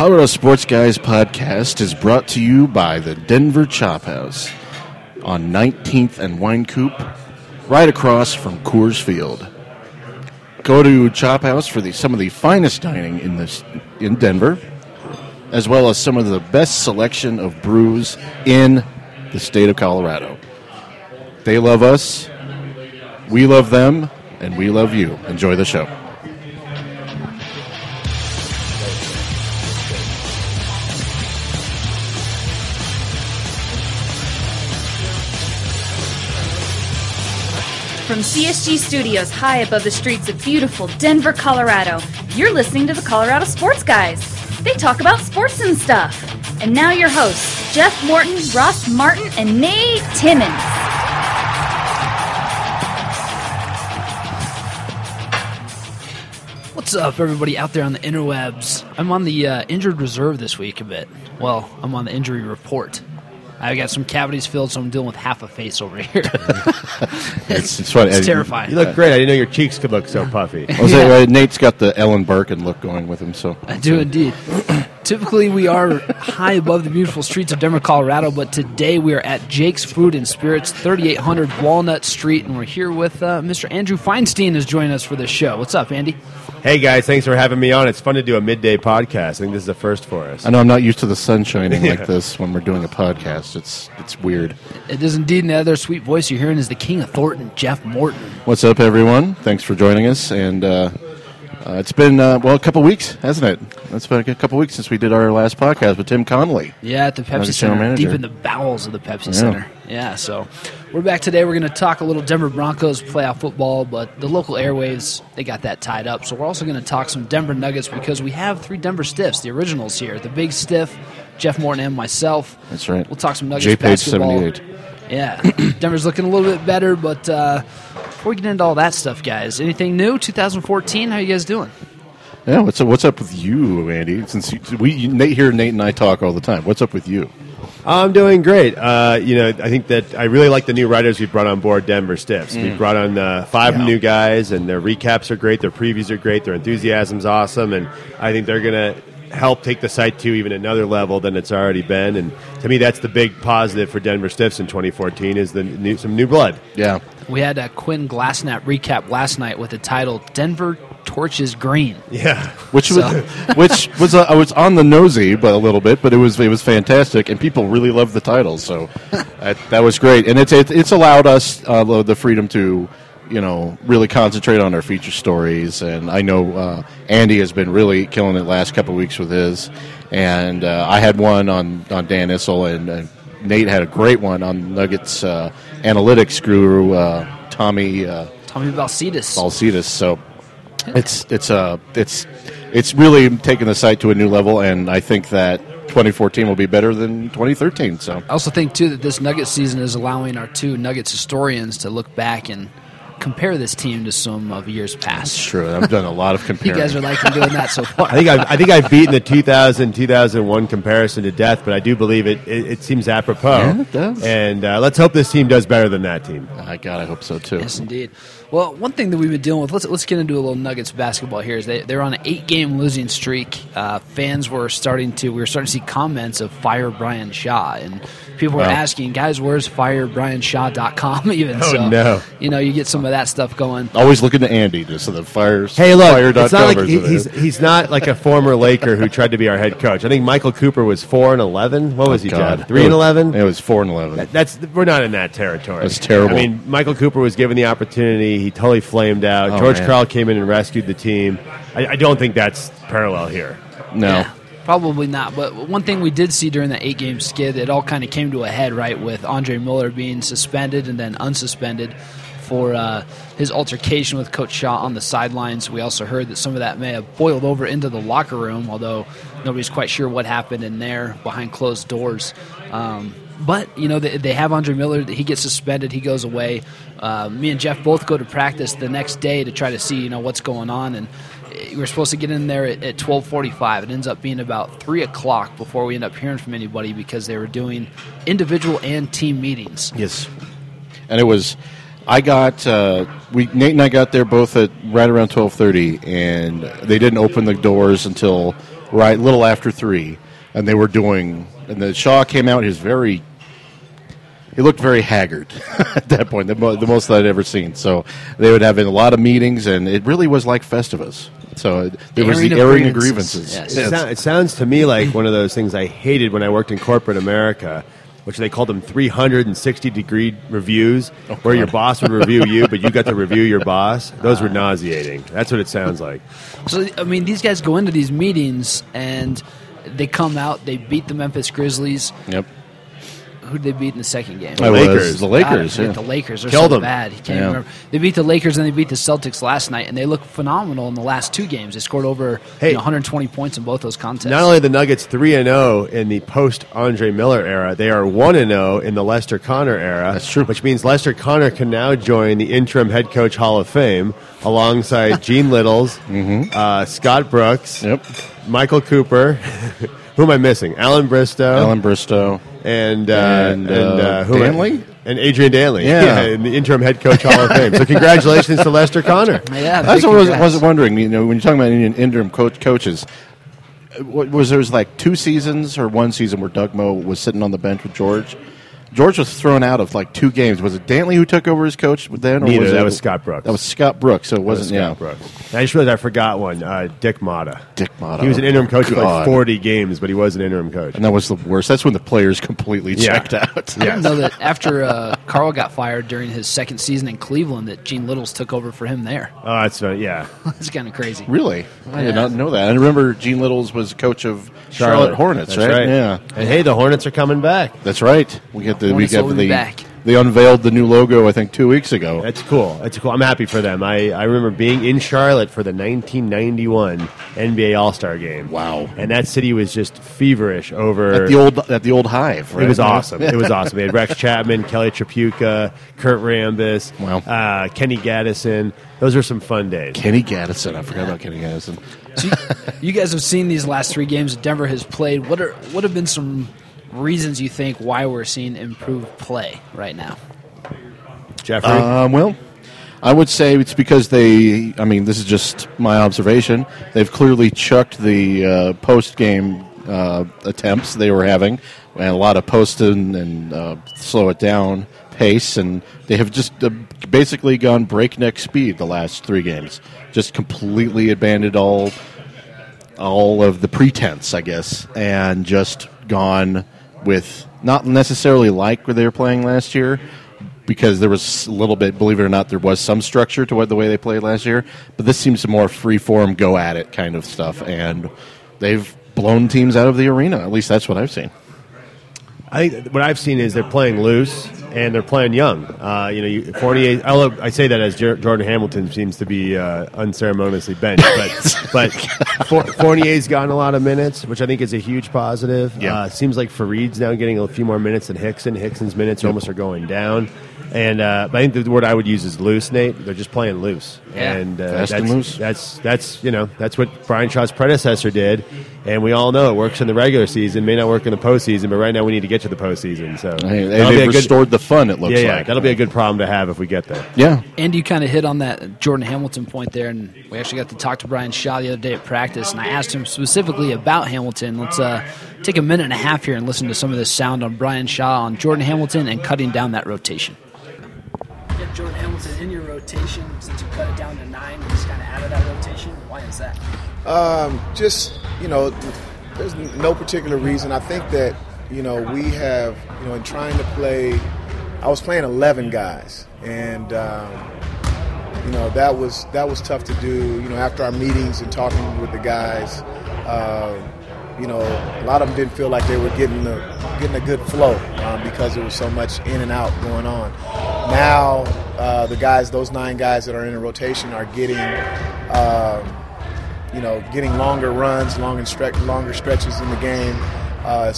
Colorado Sports Guys podcast is brought to you by the Denver Chop House on 19th and Wynkoop, right across from Coors Field. Go to Chop House for the, some of the finest dining in this in Denver, as well as some of the best selection of brews in the state of Colorado. They love us, we love them, and we love you. Enjoy the show. From CSG Studios high above the streets of beautiful Denver, Colorado, you're listening to the Colorado Sports Guys. They talk about sports and stuff. And now your hosts, Jeff Morton, Ross Martin, and Nate Timmons. What's up, everybody out there on the interwebs? I'm on the uh, injured reserve this week a bit. Well, I'm on the injury report. I got some cavities filled, so I'm dealing with half a face over here. It's, it's funny. it's terrifying. You look great. I didn't know your cheeks could look so puffy. I was saying, uh, Nate's got the Ellen Barkin look going with him, so I do indeed. Typically, we are high above the beautiful streets of Denver, Colorado, but today we are at Jake's Food and Spirits, 3800 Walnut Street, and we're here with uh, Mr. Andrew Feinstein is joining us for this show. What's up, Andy? Hey guys, thanks for having me on. It's fun to do a midday podcast. I think this is the first for us. I know I'm not used to the sun shining like this when we're doing a podcast. It's it's weird. It is indeed, and the other sweet voice you're hearing is the King of Thornton, Jeff Morton. What's up, everyone? Thanks for joining us, and uh, uh, it's been uh, well a couple weeks, hasn't it? It's been a couple weeks since we did our last podcast with Tim Connelly. Yeah, at the Pepsi Center, manager. deep in the bowels of the Pepsi Yeah. Center. Yeah, so we're back today. We're going to talk a little Denver Broncos playoff football, but the local airwaves, they got that tied up. So we're also going to talk some Denver Nuggets because we have three Denver Stiffs, the originals here. The Big Stiff, Jeff Morton, and myself. That's right. We'll talk some Nuggets J Page basketball. seventy eight. Yeah, Denver's looking a little bit better, but uh, before we get into all that stuff, guys, anything new? 2014, how you guys doing? Yeah, what's up? What's up with you, Andy? Since you, we Nate here, Nate and I talk all the time. What's up with you? I'm doing great. Uh, you know, I think that I really like the new writers we've brought on board, Denver Stiffs. We've brought on uh, five Yeah. new guys, and their recaps are great. Their previews are great. Their enthusiasm's awesome, and I think they're going to help take the site to even another level than it's already been. And to me, that's the big positive for Denver Stiffs in 2014 is the new, some new blood. Yeah, We had a Quinn Glassnap recap last night with the title "Denver Torches Green." Yeah. which was which was uh, I was on the nosy, but a little bit, but it was it was fantastic, and people really loved the title, so that, that was great, and it's it, it's allowed us uh, the the freedom to you know really concentrate on our feature stories, and I know uh, Andy has been really killing it last couple of weeks with his, and uh, I had one on on Dan Issel, and uh, Nate had a great one on Nuggets uh, analytics guru uh, Tommy. Uh, Tommy Balcetis. Balcetis. So it's it's uh it's it's really taken the site to a new level, and I think that 2014 will be better than 2013. So I also think too that this Nuggets season is allowing our two Nuggets historians to look back and compare this team to some of years past. it's true. I've done a lot of You comparing. guys are liking doing that so far. I think I've, I think I've beaten the 2000 2001 comparison to death, but I do believe it. It, it seems apropos. Yeah, it does. And uh, let's hope this team does better than that team. I God, I hope so too. Yes, indeed. Well, one thing that we've been dealing with, let's, let's get into a little Nuggets basketball here, is they, they're on an eight game losing streak. Uh, fans were starting to, we were starting to see comments of fire Brian Shaw. And people were Wow. asking, guys, where's firebrianshaw.com even? Oh, so, no. You know, you get some of that stuff going. Always looking to Andy just so the fires. Hey, look, fire it's not like he, he's he's not like a former Laker who tried to be our head coach. I think Michael Cooper was four and eleven. What was oh, he, Oh, God. John? Three and eleven. It was four and eleven. That's we're not in that territory. That's terrible. I mean, Michael Cooper was given the opportunity. He totally flamed out. Oh, George man. Karl came in and rescued the team. I, I don't think that's parallel here. no, Yeah, probably not. But one thing we did see during the eight game skid, it all kind of came to a head, right, with Andre Miller being suspended and then unsuspended for uh, his altercation with Coach Shaw on the sidelines. We also heard that some of that may have boiled over into the locker room, although nobody's quite sure what happened in there behind closed doors. Um, but you know they, they have Andre Miller. He gets suspended. He goes away. Uh, me and Jeff both go to practice the next day to try to see you know what's going on. And we were supposed to get in there at, at 12:45. It ends up being about three o'clock before we end up hearing from anybody because they were doing individual and team meetings. Yes, and it was. I got uh, we Nate and I got there both at right around twelve thirty, and they didn't open the doors until right, little after three, and they were doing. And the Shaw came out. He was very. He looked very haggard at that point, the, mo- the most I'd ever seen. So they would have a lot of meetings, and it really was like Festivus. So it, there was Airing the of airing of grievances. grievances. Yes. It, sou- it sounds to me like one of those things I hated when I worked in corporate America, which they called them 360 degree reviews, oh, where your boss would review you, but you got to review your boss. Those were nauseating. That's what it sounds like. So I mean, these guys go into these meetings and they come out. They beat the Memphis Grizzlies. Yep. Who did they beat in the second game? The Lakers. The Lakers. they beat yeah. The Lakers are Killed so them. bad. He can't Yeah. remember. They beat the Lakers and they beat the Celtics last night, and they look phenomenal in the last two games. They scored over Hey. you know, 120 points in both those contests. Not only the Nuggets 3 and 0 in the post Andre Miller era, they are 1 and 0 in the Lester Connor era. That's true. Which means Lester Connor can now join the interim head coach Hall of Fame alongside Gene Littles, uh, Scott Brooks, Yep. Michael Cooper. Who am I missing? Allan Bristow. Allan Bristow. And uh, And, and, uh, uh, who am I- Dantley? and Adrian Dantley, Yeah. in the interim head coach Hall of Fame. So congratulations to Lester Connor. yeah, That's what I was, was wondering. You know, when you're talking about interim coach, coaches, uh, was there was like two seasons or one season where Doug Moe was sitting on the bench with George. George was thrown out of like two games. Was it Dantley who took over as coach then? Or Neither. was That it, was Scott Brooks. That was Scott Brooks. So it wasn't. Scott yeah, Brooks. I just realized I forgot one. Uh, Dick Motta. Dick Motta. He was an interim coach for like 40 games, but he was an interim coach. and that was the worst. That's when the players completely Yeah. checked out. I didn't know that after uh, Karl got fired during his second season in Cleveland, that Gene Littles took over for him there. Oh, that's uh, yeah. That's kind of crazy. Really, I Yeah. did not know that. I remember Gene Littles was coach of Charlotte, Hornets, That's right? Yeah, And hey, the Hornets are coming back. that's right. We get the we Hornets get will the back. they unveiled the new logo. I think two weeks ago. That's cool. That's cool. I'm happy for them. I, I remember being in Charlotte for the 1991 NBA All Star game. Wow. And that city was just feverish over at the old at the old Hive. Right? It was awesome. It was awesome. They had Rex Chapman, Kelly Tripucka, Kurt Rambis, Wow. uh, Kenny Gattison. Those are some fun days. Kenny Gattison. I forgot about Kenny Gattison. So you, you guys have seen these last three games that Denver has played. What are what have been some reasons you think why we're seeing improved play right now? Jeffrey, Um, well, I would say it's because they. I mean, this is just my observation. They've clearly chucked the uh, post game uh, attempts they were having, and a lot of post and, and uh, slow it down pace, and they have just uh, basically gone breakneck speed the last three games. Just completely abandoned all all of the pretense, I guess, and just gone with not necessarily like where they were playing last year, because there was a little bit, believe it or not, there was some structure to what the way they played last year. But this seems more free form, go at it kind of stuff, and they've blown teams out of the arena. At least that's what I've seen. I think what I've seen is they're playing loose and they're playing young. Uh, you know, you, 48. I, say that as Jer- Jordan Hamilton seems to be uh, unceremoniously benched, but but For- Fournier's gotten a lot of minutes, which I think is a huge positive. Yeah. Uh, seems like Faried's now getting a few more minutes than Hickson. Hickson's minutes almost are going down. And uh, I think the word I would use is loose, Nate. They're just playing loose, Yeah. and uh, Fast that's, and loose. that's that's you know that's what Brian Shaw's predecessor did, and we all know it works in the regular season, may not work in the postseason, but right now we need to get to the postseason. So Hey, that'll be they've a good- restored the fun. It looks yeah, yeah, like that'll be a good problem to have if we get there. yeah. And you kind of hit on that Jordan Hamilton point there, and we actually got to talk to Brian Shaw the other day at practice, and I asked him specifically about Hamilton. Let's uh, take a minute and a half here and listen to some of this sound on Brian Shaw on Jordan Hamilton and cutting down that rotation. Get Jordan Hamilton in your rotation since you cut it down to nine. Just kind of added that rotation. Why is that? Um, just you know, there's no particular reason. I think that you know we have you know in trying to play. I was playing 11 guys, and um, you know that was that was tough to do. You know, after our meetings and talking with the guys, uh, you know, a lot of them didn't feel like they were getting the getting a good flow um, because there was so much in and out going on. Now, uh, the guys, those nine guys that are in the rotation, are getting. Um, you know, getting longer runs, longer, longer stretches in the game, uh,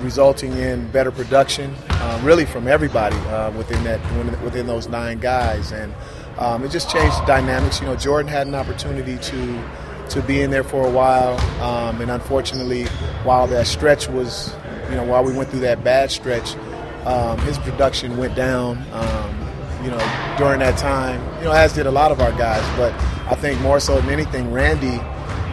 resulting in better production, um, really from everybody uh, within that within those nine guys, and um, it just changed the dynamics. You know, Jordan had an opportunity to to be in there for a while, um, and unfortunately, while that stretch was, you know, while we went through that bad stretch, um, his production went down. Um, you know, during that time, you know, as did a lot of our guys. But I think more so than anything, Randy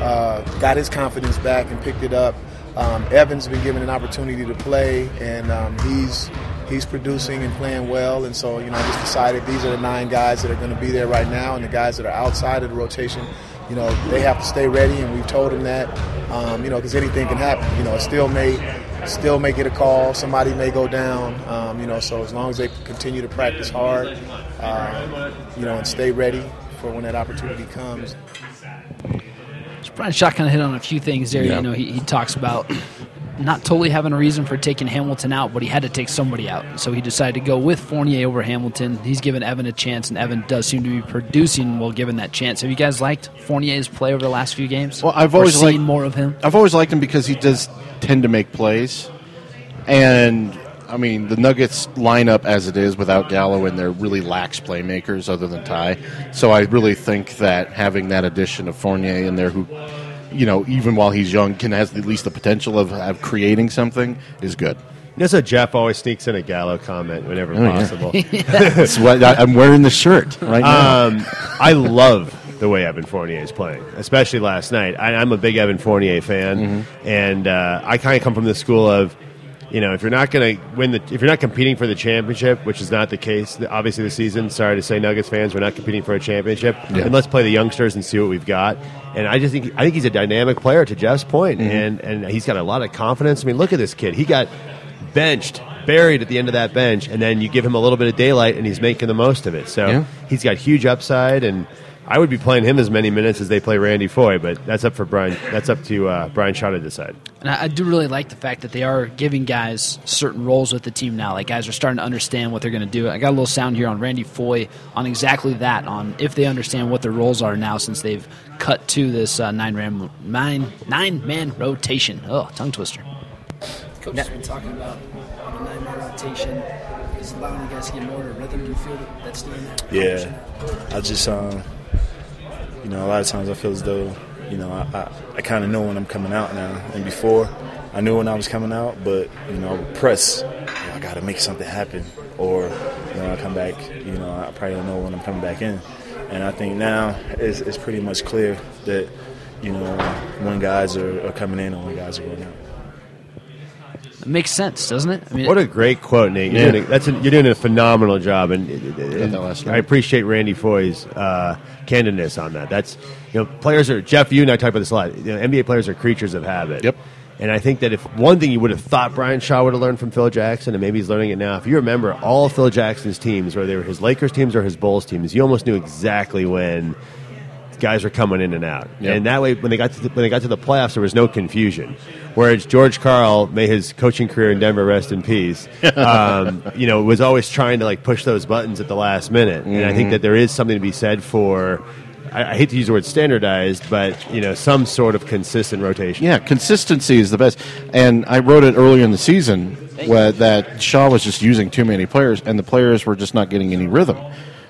uh, got his confidence back and picked it up. Um, Evan's been given an opportunity to play, and um, he's he's producing and playing well. And so, you know, I just decided these are the nine guys that are going to be there right now, and the guys that are outside of the rotation, you know, they have to stay ready. And we've told them that, um, you know, because anything can happen. You know, it still may still may get a call. Somebody may go down. Um, you know, so as long as they continue to practice hard, uh, you know, and stay ready for when that opportunity comes. So Brian Shaw kind of hit on a few things there. Yeah. You know, he, he talks about not totally having a reason for taking Hamilton out, but he had to take somebody out. So he decided to go with Fournier over Hamilton. He's given Evan a chance, and Evan does seem to be producing while given that chance. Have you guys liked Fournier's play over the last few games? Well, I've always seen liked- more of him. I've always liked him because he does tend to make plays, and I mean the Nuggets line up as it is without Gallo, and they're really lax playmakers other than Ty. So I really think that having that addition of Fournier in there, who, you know, even while he's young, can has at least the potential of, of creating something, is good. You know, so Jeff always sneaks in a Gallo comment whenever Oh, yeah. possible. That's what I, I'm wearing the shirt right now. Um, I love the way Evan Fournier is playing, especially last night. I, I'm a big Evan Fournier fan, Mm-hmm. and uh, I kind of come from the school of, you know, if you're not going to win the, if you're not competing for the championship, which is not the case, obviously this season. Sorry to say, Nuggets fans, we're not competing for a championship. Yeah. And let's play the youngsters and see what we've got. And I just think I think he's a dynamic player. To Jeff's point, Mm-hmm. and and he's got a lot of confidence. I mean, look at this kid. He got benched. Buried at the end of that bench, and then you give him a little bit of daylight, and he's making the most of it. So Yeah. he's got huge upside, and I would be playing him as many minutes as they play Randy Foye, but that's up for Brian. That's up to uh, Brian Shaw to decide. And I, I do really like the fact that they are giving guys certain roles with the team now. Like guys are starting to understand what they're going to do. I got a little sound here on Randy Foye on exactly that, on if they understand what their roles are now since they've cut to this uh, nine ram nine nine man rotation. Oh, tongue twister. Coach has been talking about on a nine man rotation is allowing you guys to get more of a rhythm. Do you feel that that's doing that? Yeah, I just, um, you know, a lot of times I feel as though, you know, I, I, I kind of know when I'm coming out now. And before, I knew when I was coming out, but, you know, I would press, "Oh, I got to make something happen. Or, you know, I come back, you know, I probably don't know when I'm coming back in. And I think now it's, it's pretty much clear that, you know, when guys are, are coming in and when guys are going out. It makes sense, doesn't it? I mean, What a great quote, Nate! You're, Yeah. doing, a, that's a, you're doing a phenomenal job, and, and that last I appreciate Randy Foye's uh, candidness on that. That's you know, players are Jeff. You and I talk about this a lot. You know, NBA players are creatures of habit. Yep. And I think that if one thing you would have thought Brian Shaw would have learned from Phil Jackson, and maybe he's learning it now, if you remember all of Phil Jackson's teams, whether they were his Lakers teams or his Bulls teams, you almost knew exactly when guys were coming in and out, Yep. and that way when they got to the, when they got to the playoffs, there was no confusion. Whereas George Karl, may his coaching career in Denver rest in peace, um, you know, was always trying to like push those buttons at the last minute, and I think that there is something to be said for. I, I hate to use the word standardized, but you know, some sort of consistent rotation. Yeah, consistency is the best. And I wrote it earlier in the season where, that Shaw was just using too many players, and the players were just not getting any rhythm.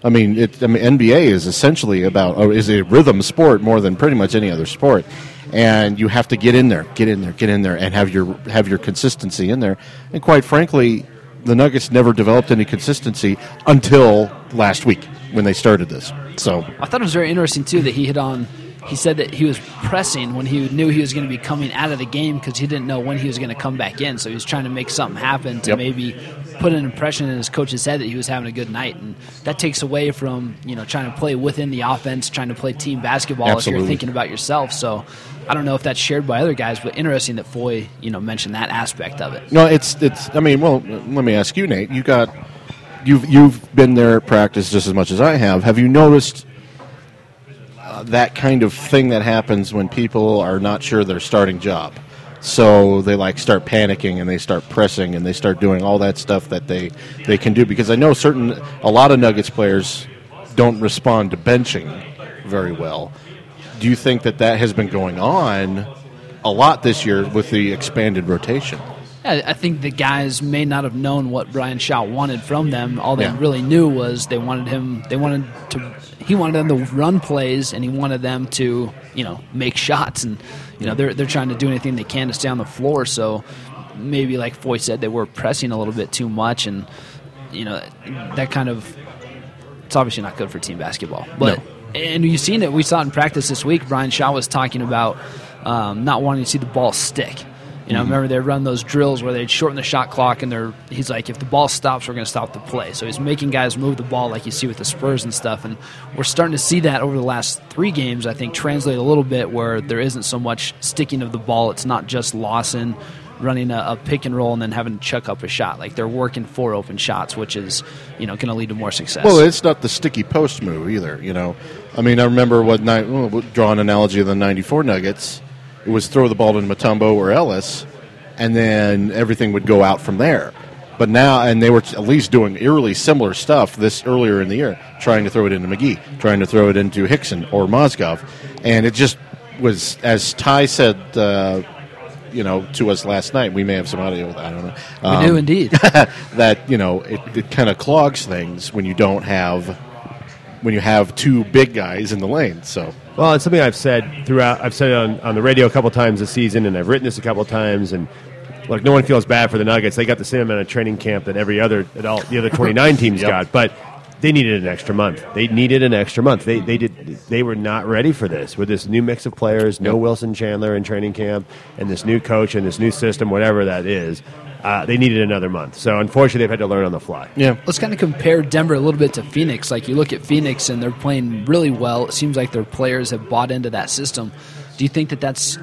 I mean, it, I mean, NBA is essentially about or is a rhythm sport more than pretty much any other sport, and you have to get in there, get in there, get in there, and have your have your consistency in there. And quite frankly, the Nuggets never developed any consistency until last week when they started this. So I thought it was very interesting too that he hit on. He said that he was pressing when he knew he was going to be coming out of the game because he didn't know when he was going to come back in. So he was trying to make something happen to Yep. maybe put an impression in his coach's head that he was having a good night, and that takes away from you know trying to play within the offense, trying to play team basketball if you're thinking about yourself. So I don't know if that's shared by other guys, but interesting that Foye you know mentioned that aspect of it. No, it's it's. I mean, well, let me ask you, Nate. You got you've you've been there at practice just as much as I have. Have you noticed uh, that kind of thing that happens when people are not sure their starting job? So they like start panicking and they start pressing and they start doing all that stuff that they they can do because I know certain a lot of Nuggets players don't respond to benching very well. Do you think that that has been going on a lot this year with the expanded rotation? I I think the guys may not have known what Brian Shaw wanted from them. All they Yeah. really knew was they wanted him. They wanted to. He wanted them to run plays, and he wanted them to, you know, make shots. And you know, they're they're trying to do anything they can to stay on the floor. So maybe, like Foye said, they were pressing a little bit too much, and you know, that kind of. It's obviously not good for team basketball, but No. and you've seen it. We saw it in practice this week. Brian Shaw was talking about um, not wanting to see the ball stick. You know, mm-hmm. remember they run those drills where they'd shorten the shot clock, and they're he's like, if the ball stops, we're going to stop the play. So he's making guys move the ball like you see with the Spurs and stuff. And we're starting to see that over the last three games. I think translate a little bit where there isn't so much sticking of the ball. It's not just Lawson running a, a pick and roll and then having to chuck up a shot. Like they're working four open shots, which is you know going to lead to more success. Well, it's not the sticky post move either. You know, I mean, I remember what night. Draw an analogy of the '94 Nuggets. It was throw the ball to Mutombo or Ellis, and then everything would go out from there. But now, and they were at least doing eerily similar stuff this earlier in the year, trying to throw it into McGee, trying to throw it into Hickson or Mozgov, and it just was as Ty said. Uh, you know, to us last night. We may have some audio. I don't know. Um, we do indeed. that you know it, it kind of clogs things when you don't have when you have two big guys in the lane. So Well, it's something I've said throughout. I've said it on, on the radio a couple times this season, and I've written this a couple times. And look, no one feels bad for the Nuggets. They got the same amount of training camp that every other all the other twenty nine teams Yep. got, but they needed an extra month. They needed an extra month. They they did. They were not ready for this with this new mix of players. No Wilson Chandler in training camp, and this new coach and this new system, whatever that is. Uh, they needed another month. So unfortunately, they've had to learn on the fly. yeah, Let's kind of compare Denver a little bit to Phoenix. Like you look at Phoenix and they're playing really well. It seems like their players have bought into that system. Do you think that that's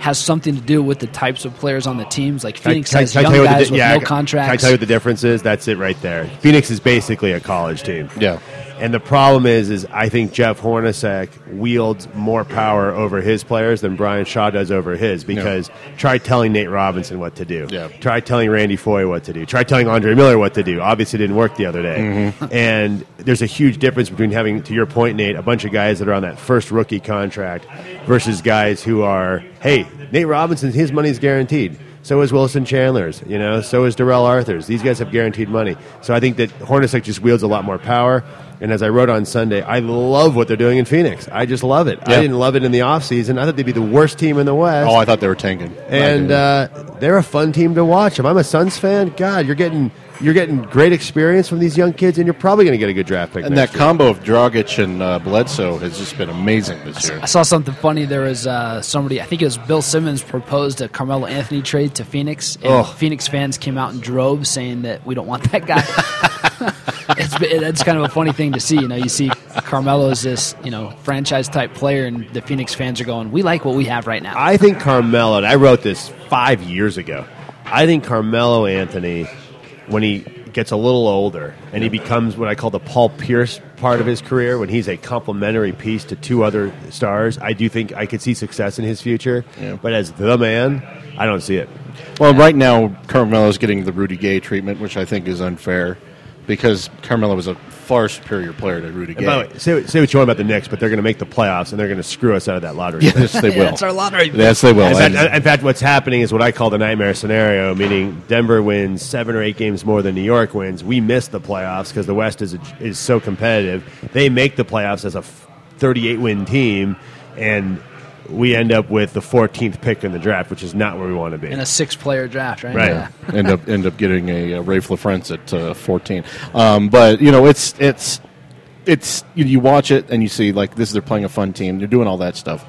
has something to do with the types of players on the teams? Like Phoenix has I young tell you what guys di- with yeah, no Can I tell you what the difference is? That's it right there. Phoenix is basically a college team. yeah. And the problem is, is I think Jeff Hornacek wields more power over his players than Brian Shaw does over his. Because try telling Nate Robinson what to do. Yeah. Try telling Randy Foye what to do. Try telling Andre Miller what to do. Obviously, it didn't work the other day. Mm-hmm. And there's a huge difference between having, to your point, Nate, a bunch of guys that are on that first rookie contract versus guys who are, hey, Nate Robinson, his money's guaranteed. So is Wilson Chandler's, you know. So is Darrell Arthur's. These guys have guaranteed money. So I think that Hornacek just wields a lot more power. And as I wrote on Sunday, I love what they're doing in Phoenix. I just love it. I didn't love it in the offseason. I thought they'd be the worst team in the West. Oh, I thought they were tanking. and uh, they're a fun team to watch. If I'm a Suns fan, God, you're getting you're getting great experience from these young kids, and you're probably going to get a good draft pick. and that year. combo of Dragic and uh, Bledsoe has just been amazing this year. I saw something funny. There was uh, somebody, I think it was Bill Simmons, proposed a Carmelo Anthony trade to Phoenix, and Oh. Phoenix fans came out in droves saying that we don't want that guy. it's it's kind of a funny thing to see. You know, you see Carmelo is this you know franchise type player, and the Phoenix fans are going, "We like what we have right now." I think Carmelo, and I wrote this five years ago. I think Carmelo Anthony, when he gets a little older and he becomes what I call the Paul Pierce part of his career, when he's a complementary piece to two other stars, I do think I could see success in his future. Yeah. But as the man, I don't see it. Well, right now Carmelo's getting the Rudy Gay treatment, which I think is unfair because Carmelo was a far superior player to Rudy Gay. By the way, say, say what you want about the Knicks, but they're going to make the playoffs and they're going to screw us out of that lottery. yes, they will. That's our lottery. Yes, they will. In fact, in fact, what's happening is what I call the nightmare scenario, meaning Denver wins seven or eight games more than New York wins. We miss the playoffs because the West is is so competitive. They make the playoffs as a 38 win team, and we end up with the 14th pick in the draft, which is not where we want to be. in a six-player draft, right? Right. Yeah. end up end up getting a, uh Raef LaFrentz at uh, 14. Um, but you know, it's it's it's you, you watch it and you see like this. They're playing a fun team. They're doing all that stuff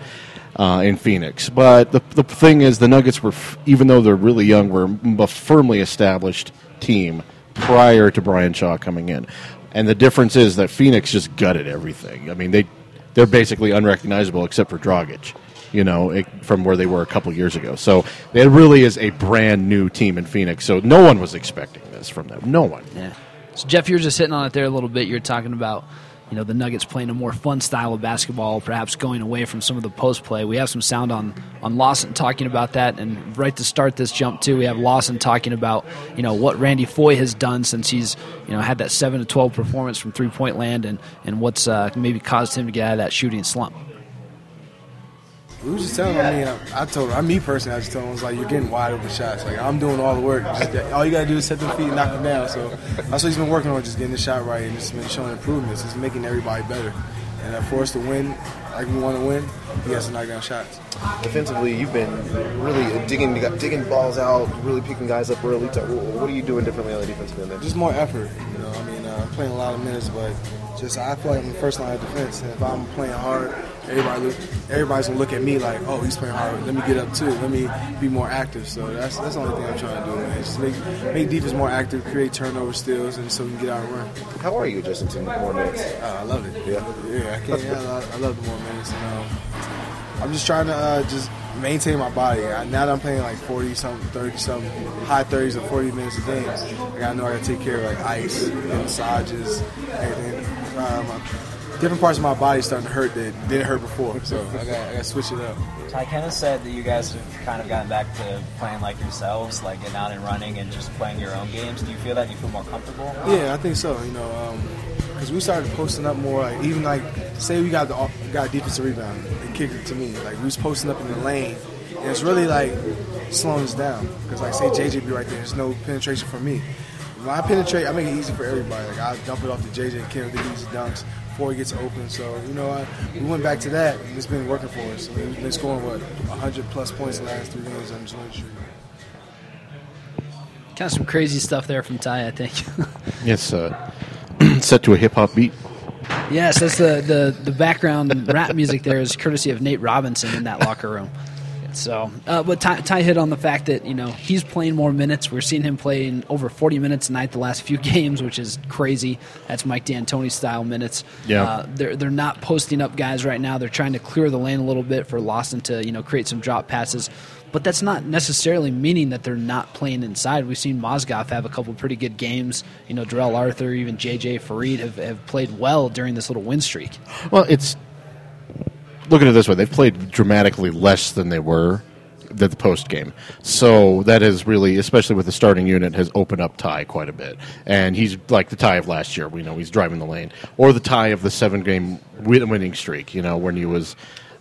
uh, in Phoenix. But the the thing is, the Nuggets were f- even though they're really young, were a firmly established team prior to Brian Shaw coming in. And the difference is that Phoenix just gutted everything. I mean, they they're basically unrecognizable except for Dragic you know, it, from where they were a couple years ago. So it really is a brand new team in Phoenix. So no one was expecting this from them. No one. Yeah. So Jeff, you're just hitting on it there a little bit. You're talking about, you know, the Nuggets playing a more fun style of basketball, perhaps going away from some of the post play. We have some sound on on Lawson talking about that, and right to start this jump too, we have Lawson talking about, you know, what Randy Foye has done since he's, you know, had that seven to twelve performance from three point land, and and what's uh, maybe caused him to get out of that shooting slump. We was just telling him, I mean, I, I told him, I, me personally, I just told him, I was like, you're getting wide open shots. Like, I'm doing all the work. Just, all you got to do is set them feet and knock them down. So that's what he's been working on, just getting the shot right and just been showing improvements. It's making everybody better. And uh, for us to win, like we want to win, he has to knock down shots. Defensively, you've been really digging digging balls out, really picking guys up early. To, what are you doing differently on the defensive end there? Just more effort, you know. I mean, uh, I'm playing a lot of minutes, but just I feel like I'm the first line of defense. And if I'm playing hard, everybody look, everybody's gonna look at me like, oh, he's playing hard. Let me get up too. Let me be more active. So that's that's the only thing I'm trying to do, man. Just make make defense more active, create turnover steals, and so we can get out and run. How are you adjusting to more minutes? Uh, I love it. Yeah. yeah. I can't. Yeah, I love, I love the more minutes. And, um, I'm just trying to uh, just maintain my body. I, now that I'm playing like 40 something, 30 something, high 30s or 40 minutes a game, like I know I gotta take care of like ice, massages, everything. Um, different parts of my body starting to hurt that didn't hurt before, so I got I got to switch it up. Ty Kenneth said that you guys have kind of gotten back to playing like yourselves, like getting out and running and just playing your own games. Do you feel that? You feel more comfortable? Yeah, I think so. You know, um, because we started posting up more. Like even like say we got the got a defensive rebound and kicked it to me. Like we was posting up in the lane, and it's really like slowing us down. Because like say JJ be right there, there's no penetration for me. When I penetrate, I make it easy for everybody. Like I dump it off to JJ and Kenneth, the easy dunks before he gets open. So you know, I, we went back to that, and it's been working for us. I mean, we've been scoring what 100 plus points the last three games. I'm just. Kind of some crazy stuff there from Ty, I think. It's uh, set to a hip hop beat. yes, that's the, the, the background rap music there is courtesy of Nate Robinson in that locker room. So, uh, but Ty, Ty hit on the fact that you know he's playing more minutes. We're seeing him playing over 40 minutes a night the last few games, which is crazy. That's Mike D'Antoni style minutes. Yeah. uh, they're they're not posting up guys right now. They're trying to clear the lane a little bit for Lawson to you know create some drop passes. But that's not necessarily meaning that they're not playing inside. We've seen Mozgov have a couple pretty good games. You know, Darrell Arthur, even JJ Faried have, have played well during this little win streak. Well, it's look at it this way: they've played dramatically less than they were the post game. So that has really, especially with the starting unit, has opened up Ty quite a bit. And he's like the Ty of last year. We know he's driving the lane, or the Ty of the seven game winning streak. You know, when he was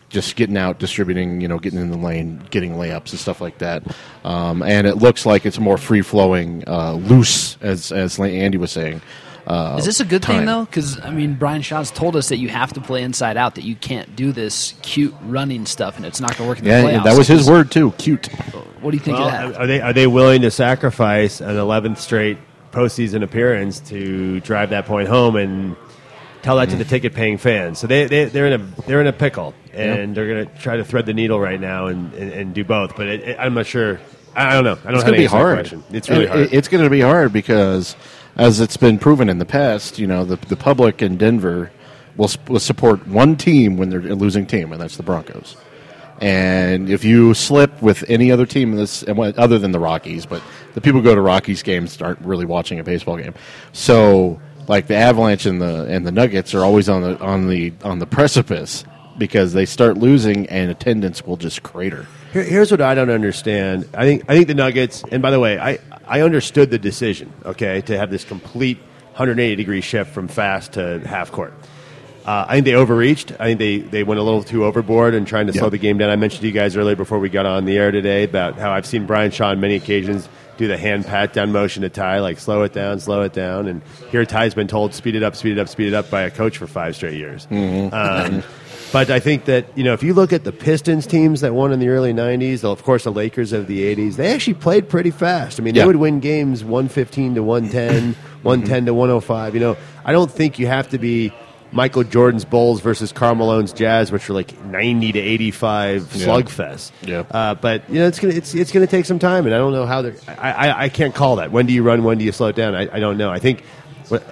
just getting out, distributing, you know, getting in the lane, getting layups and stuff like that. Um, and it looks like it's more free flowing, uh, loose, as as Andy was saying. Uh, Is this a good thing though? Because I mean, Brian Shaw's told us that you have to play inside out. That you can't do this cute running stuff, and it's not going to work in the Yeah, playoffs. that was his word too. Cute. What do you think Well, of that? are they are they willing to sacrifice an 11th straight postseason appearance to drive that point home and tell that to the ticket paying fans? So they, they they're in a they're in a pickle and they're going to try to thread the needle right now and, and, and do both. But it, it, I'm not sure. I I don't know. I don't it's have going to be hard. question. It's really And hard. it- It's going to be hard because, as it's been proven in the past, you know, the the public in Denver will, will support one team when they're a losing team, and that's the Broncos. And if you slip with any other team this, other than the Rockies, but the people who go to Rockies games aren't really watching a baseball game. So, like the Avalanche and the and the Nuggets are always on the on the on the precipice because they start losing and attendance will just crater. Here, here's what I don't understand. I think I think the Nuggets. And by the way, I I understood the decision. Okay, to have this complete 180 degree shift from fast to half court. Uh, I think they overreached. I think they, they went a little too overboard in trying to slow the game down. I mentioned to you guys earlier before we got on the air today about how I've seen Brian Shaw on many occasions do the hand pat down motion to Ty, like slow it down, slow it down. And here Ty's been told speed it up, speed it up, speed it up by a coach for five straight years. Um, but I think that you know if you look at the Pistons teams that won in the early '90s, of course the Lakers of the '80s, they actually played pretty fast. I mean, Yeah. they would win games 115 to 110, 110 to 105. You know, I don't think you have to be Michael Jordan's Bulls versus Karl Malone's Jazz, which were like 90 to 85 Yeah. slugfest. Yeah. Uh, but you know, it's gonna it's it's gonna take some time, and I don't know how they're. I, I, I can't call that. When do you run? When do you slow it down? I, I don't know. I think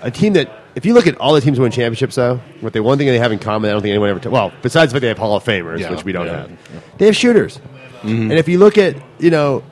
a team that if you look at all the teams who win championships, though, what they one thing they have in common, I don't think anyone ever. T- well, besides that they have Hall of Famers, Yeah. which we don't Yeah. have, they have shooters. Mm-hmm. And if you look at you know.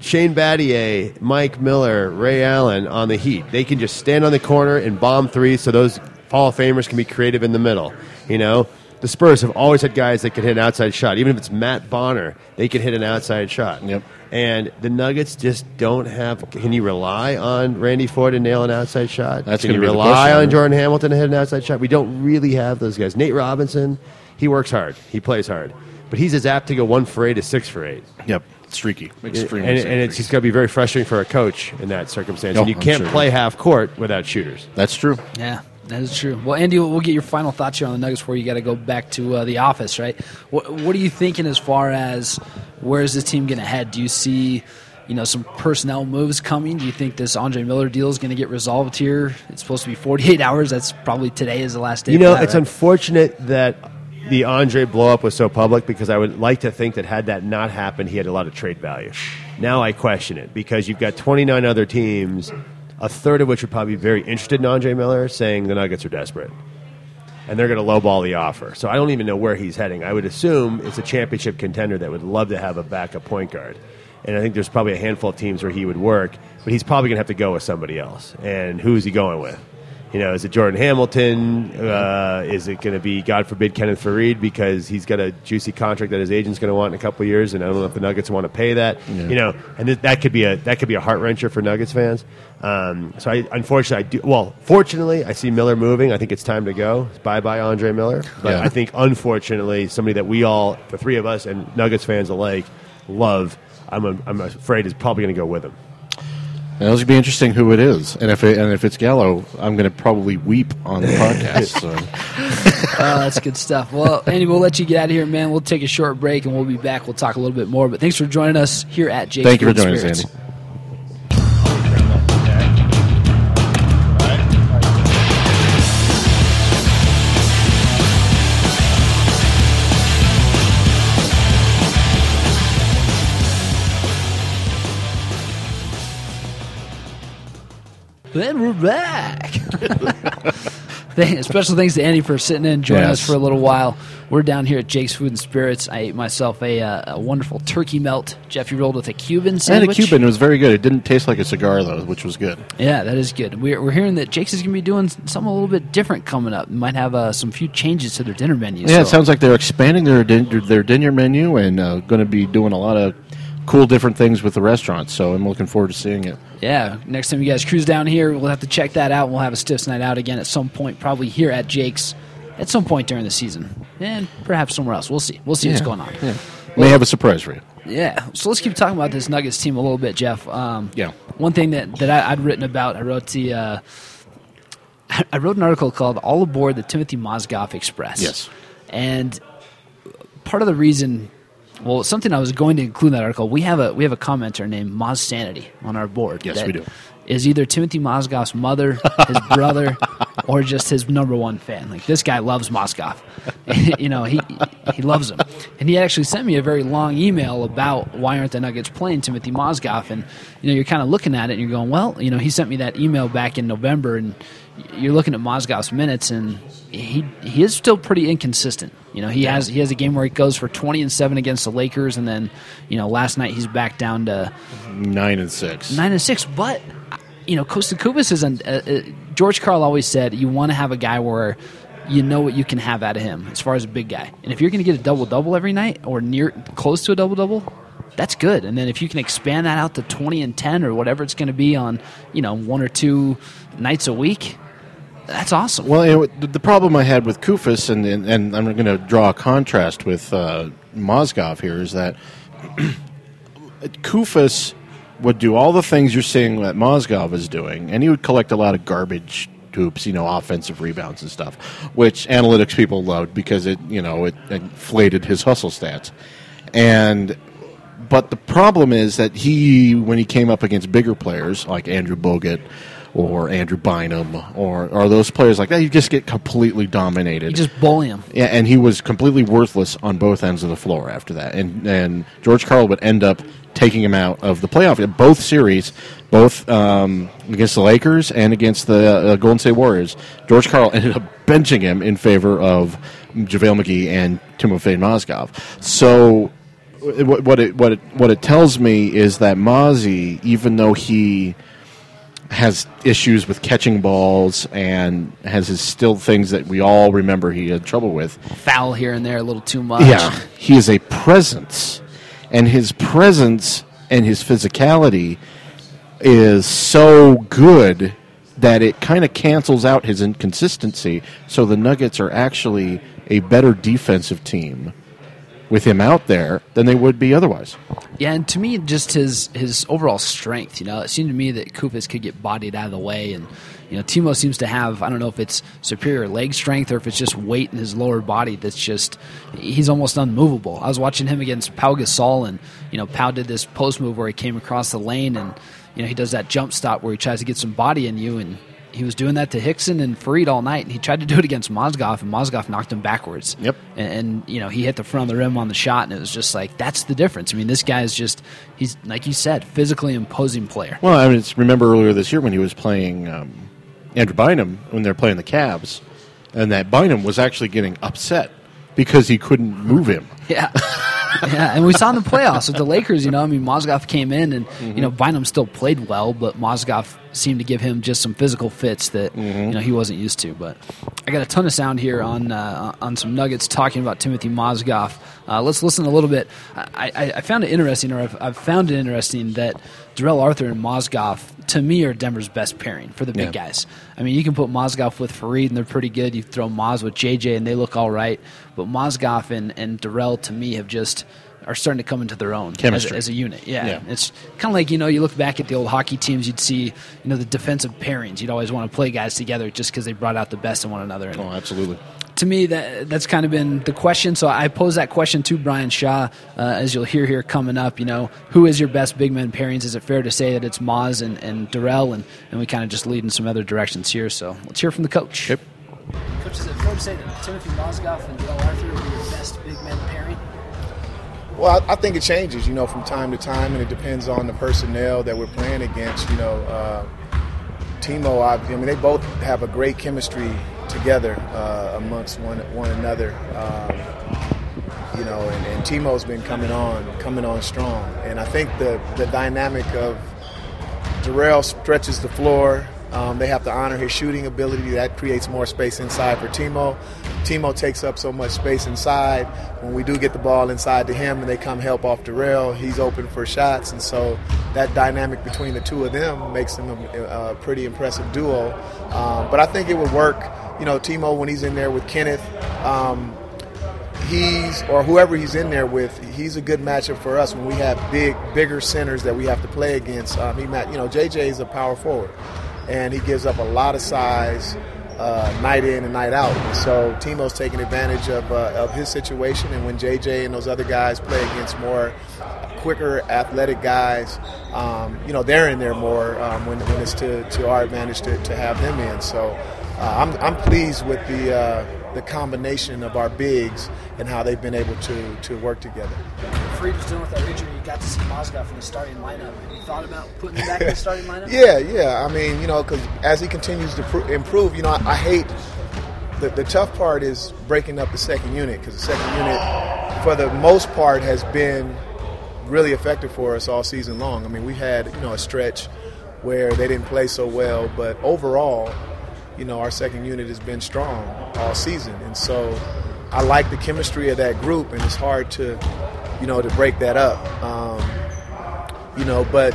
Shane Battier, Mike Miller, Ray Allen on the Heat. They can just stand on the corner and bomb threes so those Hall of Famers can be creative in the middle. You know, the Spurs have always had guys that can hit an outside shot. Even if it's Matt Bonner, they can hit an outside shot. Yep. And the Nuggets just don't have. Can you rely on Randy Foye to nail an outside shot? That's can gonna you be the rely question. on Jordan Hamilton to hit an outside shot? We don't really have those guys. Nate Robinson, he works hard. He plays hard, but he's as apt to go one for eight as six for eight. Yep, streaky, extremely. And, and it's just going to be very frustrating for a coach in that circumstance. Oh, and you I'm can't sure. play half court without shooters. that's true. Yeah, that is true. Well, Andy, we'll get your final thoughts here on the Nuggets before you got to go back to uh, the office, right? What, what are you thinking as far as where is this team going to head? Do you see, you know, some personnel moves coming. Do you think this Andre Miller deal is going to get resolved here? It's supposed to be 48 hours. That's probably today is the last day. You know, that, it's right? unfortunate that the Andre blow up was so public because I would like to think that had that not happened, he had a lot of trade value. Now I question it because you've got 29 other teams, a third of which would probably be very interested in Andre Miller, saying the Nuggets are desperate. And they're going to lowball the offer. So I don't even know where he's heading. I would assume it's a championship contender that would love to have a backup point guard. And I think there's probably a handful of teams where he would work, but he's probably going to have to go with somebody else. And who's he going with? You know, is it Jordan Hamilton? Uh, is it going to be, God forbid, Kenneth Faried because he's got a juicy contract that his agent's going to want in a couple of years, and I don't know if the Nuggets want to pay that. You know, and th- that could be a that could be a heart wrencher for Nuggets fans. Um, so I, unfortunately, I do. Well, fortunately, I see Miller moving. I think it's time to go. Bye bye, Andre Miller. But Yeah. I think, unfortunately, somebody that we all, the three of us, and Nuggets fans alike, love. I'm, a, I'm afraid is probably going to go with him. And it'll be interesting who it is, and if it, and if it's Gallo, I'm going to probably weep on the podcast. So. Oh, that's good stuff. Well, Andy, we'll let you get out of here, man. We'll take a short break and we'll be back. We'll talk a little bit more. But thanks for joining us here at Jake's Thank you for joining us, Spirits. Andy. And we're back. Special thanks to Andy for sitting in joining Yes. us for a little while. We're down here at Jake's Food and Spirits. I ate myself a, uh, a wonderful turkey melt. Jeff, you rolled with a Cuban sandwich. And a. Cuban it was very good. It didn't taste like a cigar though, which was good. Yeah, that is good. We're, we're hearing that Jake's is going to be doing something a little bit different coming up. Might have uh, some few changes to their dinner menu. Yeah, it sounds like they're expanding their din- their dinner menu and uh, going to be doing a lot of cool different things with the restaurant. So I'm looking forward to seeing it. Yeah, next time you guys cruise down here, we'll have to check that out. We'll have a Stiffs Night Out again at some point, probably here at Jake's at some point during the season, and perhaps somewhere else. We'll see. We'll see what's going on. yeah. May have a surprise for you. Yeah. So let's keep talking about this Nuggets team a little bit, Jeff. Um, Yeah. One thing that, that I, I'd written about, I wrote the. Uh, I wrote an article called "All Aboard the Timothy Mozgov Express." Yes. And part of the reason, well, something I was going to include in that article. We have a we have a commenter named Moz Sanity on our board. Yes, we do. Is either Timothy Mozgov's mother, his brother, or just his number one fan. Like this guy loves Mozgov. you know, he he loves him. And he actually sent me a very long email about why aren't the Nuggets playing Timothy Mozgov? And you know, you're kind of looking at it and you're going, well, you know, he sent me that email back in November, and you're looking at Mozgov's minutes, and he he is still pretty inconsistent. You know, he has he has a game where he goes for 20 and seven against the Lakers, and then you know last night he's back down to Nine and six. nine and six. But you know, Kosta Koufos is an, uh, uh, George Karl always said you want to have a guy where you know what you can have out of him as far as a big guy. And if you're going to get a double double every night or near close to a double double, that's good. And then if you can expand that out to twenty and ten or whatever it's going to be on you know one or two nights a week, that's awesome. Well, know, the- problem I had with Koufos, and, and, and I'm going to draw a contrast with uh, Mozgov here, is that Koufos would do all the things you're seeing that Mozgov is doing, and he would collect a lot of garbage hoops, you know, offensive rebounds and stuff, which analytics people loved because it, you know, it inflated his hustle stats. And but the problem is that he, when he came up against bigger players like Andrew Bogut or Andrew Bynum or, or those players like that, you just get completely dominated. You just bully him. Yeah, and he was completely worthless on both ends of the floor after that. And and George Karl would end up taking him out of the playoff. Both series, both um, against the Lakers and against the uh, Golden State Warriors, George Karl ended up benching him in favor of JaVale McGee and Timofey Mozgov. So what what it what it what it tells me is that Mozzie, even though he has issues with catching balls and has his still things that we all remember he had trouble with. Foul here and there a little too much. Yeah, he is a presence, and his presence and his physicality is so good that it kind of cancels out his inconsistency. So the Nuggets are actually a better defensive team with him out there than they would be otherwise. Yeah, and to me, just his his overall strength. You know, it seemed to me that Koufos could get bodied out of the way, and you know, Timo seems to have I don't know if it's superior leg strength or if it's just weight in his lower body that's just he's almost unmovable. I was watching him against Pau Gasol, and you know, Pau did this post move where he came across the lane, and you know, he does that jump stop where he tries to get some body in you, and he was doing that to Hickson and Faried all night, and he tried to do it against Mozgov, and Mozgov knocked him backwards. Yep. And, and, you know he hit the front of the rim on the shot, and it was just like that's the difference. I mean, this guy is just he's like you said, physically imposing player. Well, I mean, it's, remember earlier this year when he was playing um, Andrew Bynum when they're playing the Cavs, and that Bynum was actually getting upset because he couldn't move him. Yeah. yeah, and we saw in the playoffs with the Lakers. You know, I mean, Mozgov came in, and Mm-hmm. you know, Bynum still played well, but Mozgov seemed to give him just some physical fits that Mm-hmm. you know he wasn't used to. But I got a ton of sound here on uh, on some nuggets talking about Timothy Mozgov. Uh, let's listen a little bit. I, I, I found it interesting, or I've, I've found it interesting that Darrell Arthur and Mozgov to me are Denver's best pairing for the big Yeah. guys. I mean, you can put Mozgov with Faried, and they're pretty good. You throw Moz with JJ, and they look all right. But Mozgov and, and Darrell, to me, have just are starting to come into their own as, Chemistry. as a unit. Yeah, Yeah. it's kind of like you know, you look back at the old hockey teams, you'd see you know the defensive pairings. You'd always want to play guys together just because they brought out the best in one another. And Oh, absolutely. To me, that that's kind of been the question. So I pose that question to Brian Shaw, uh, as you'll hear here coming up. You know, who is your best big man pairings? Is it fair to say that it's Maz and, and Darrell, and, and we kind of just lead in some other directions here? So let's hear from the coach. Yep. Coach, is it fair to say that Timothy Mozgov and Darrell Arthur are your best big man pairing? Well, I, I think it changes, you know, from time to time, and it depends on the personnel that we're playing against. You know, uh, Timo, I, I mean, they both have a great chemistry together uh, amongst one one another. Um, you know, and, and Timo's been coming on, coming on strong, and I think the the dynamic of Darrell stretches the floor. Um, they have to honor his shooting ability. That creates more space inside for Timo. Timo takes up so much space inside. When we do get the ball inside to him and they come help off Darrell, he's open for shots. And so that dynamic between the two of them makes them a, a pretty impressive duo. Um, but I think it would work. You know, Timo, when he's in there with Kenneth, um, he's or whoever he's in there with, he's a good matchup for us when we have big, bigger centers that we have to play against. Um, he, you know, JJ is a power forward, and he gives up a lot of size uh, night in and night out. So Timo's taking advantage of uh, of his situation, and when JJ and those other guys play against more quicker, athletic guys, um, you know, they're in there more um, when, when it's to, to our advantage to, to have them in. So uh, I'm, I'm pleased with the uh, the combination of our bigs and how they've been able to, to work together. Faried was dealing with that injury. You got to see Mozgov in the starting lineup. Have you thought about putting him back in the starting lineup? Yeah, yeah. I mean, you know, because as he continues to pr- improve, you know, I, I hate the, the tough part is breaking up the second unit because the second unit, for the most part, has been really effective for us all season long. I mean, we had you know a stretch where they didn't play so well, but overall, you know, our second unit has been strong all season, and so I like the chemistry of that group, and it's hard to, you know, to break that up. Um, you know, but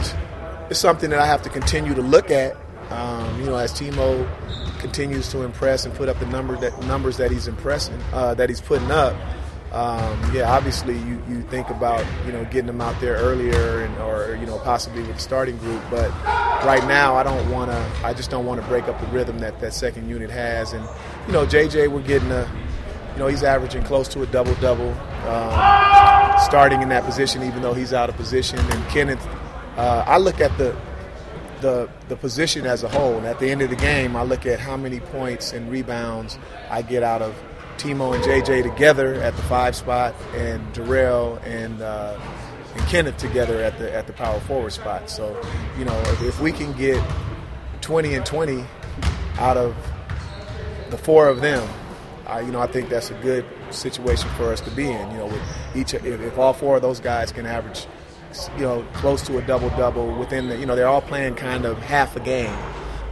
it's something that I have to continue to look at. Um, you know, as Timo continues to impress and put up the number that numbers that he's impressing, uh, that he's putting up. Um, yeah, obviously you, you think about you know getting them out there earlier and or you know possibly with the starting group, but right now I don't want to. I just don't want to break up the rhythm that that second unit has. And you know, JJ, we're getting a you know, he's averaging close to a double double, um, starting in that position, even though he's out of position. And Kenneth, uh, I look at the the the position as a whole, and at the end of the game, I look at how many points and rebounds I get out of Timo and JJ together at the five spot, and Darrell and uh, and Kenneth together at the at the power forward spot. So, you know, if, if we can get 20 and 20 out of the four of them, I, you know, I think that's a good situation for us to be in. You know, with each, if, if all four of those guys can average, you know, close to a double double within the, you know, they're all playing kind of half a game.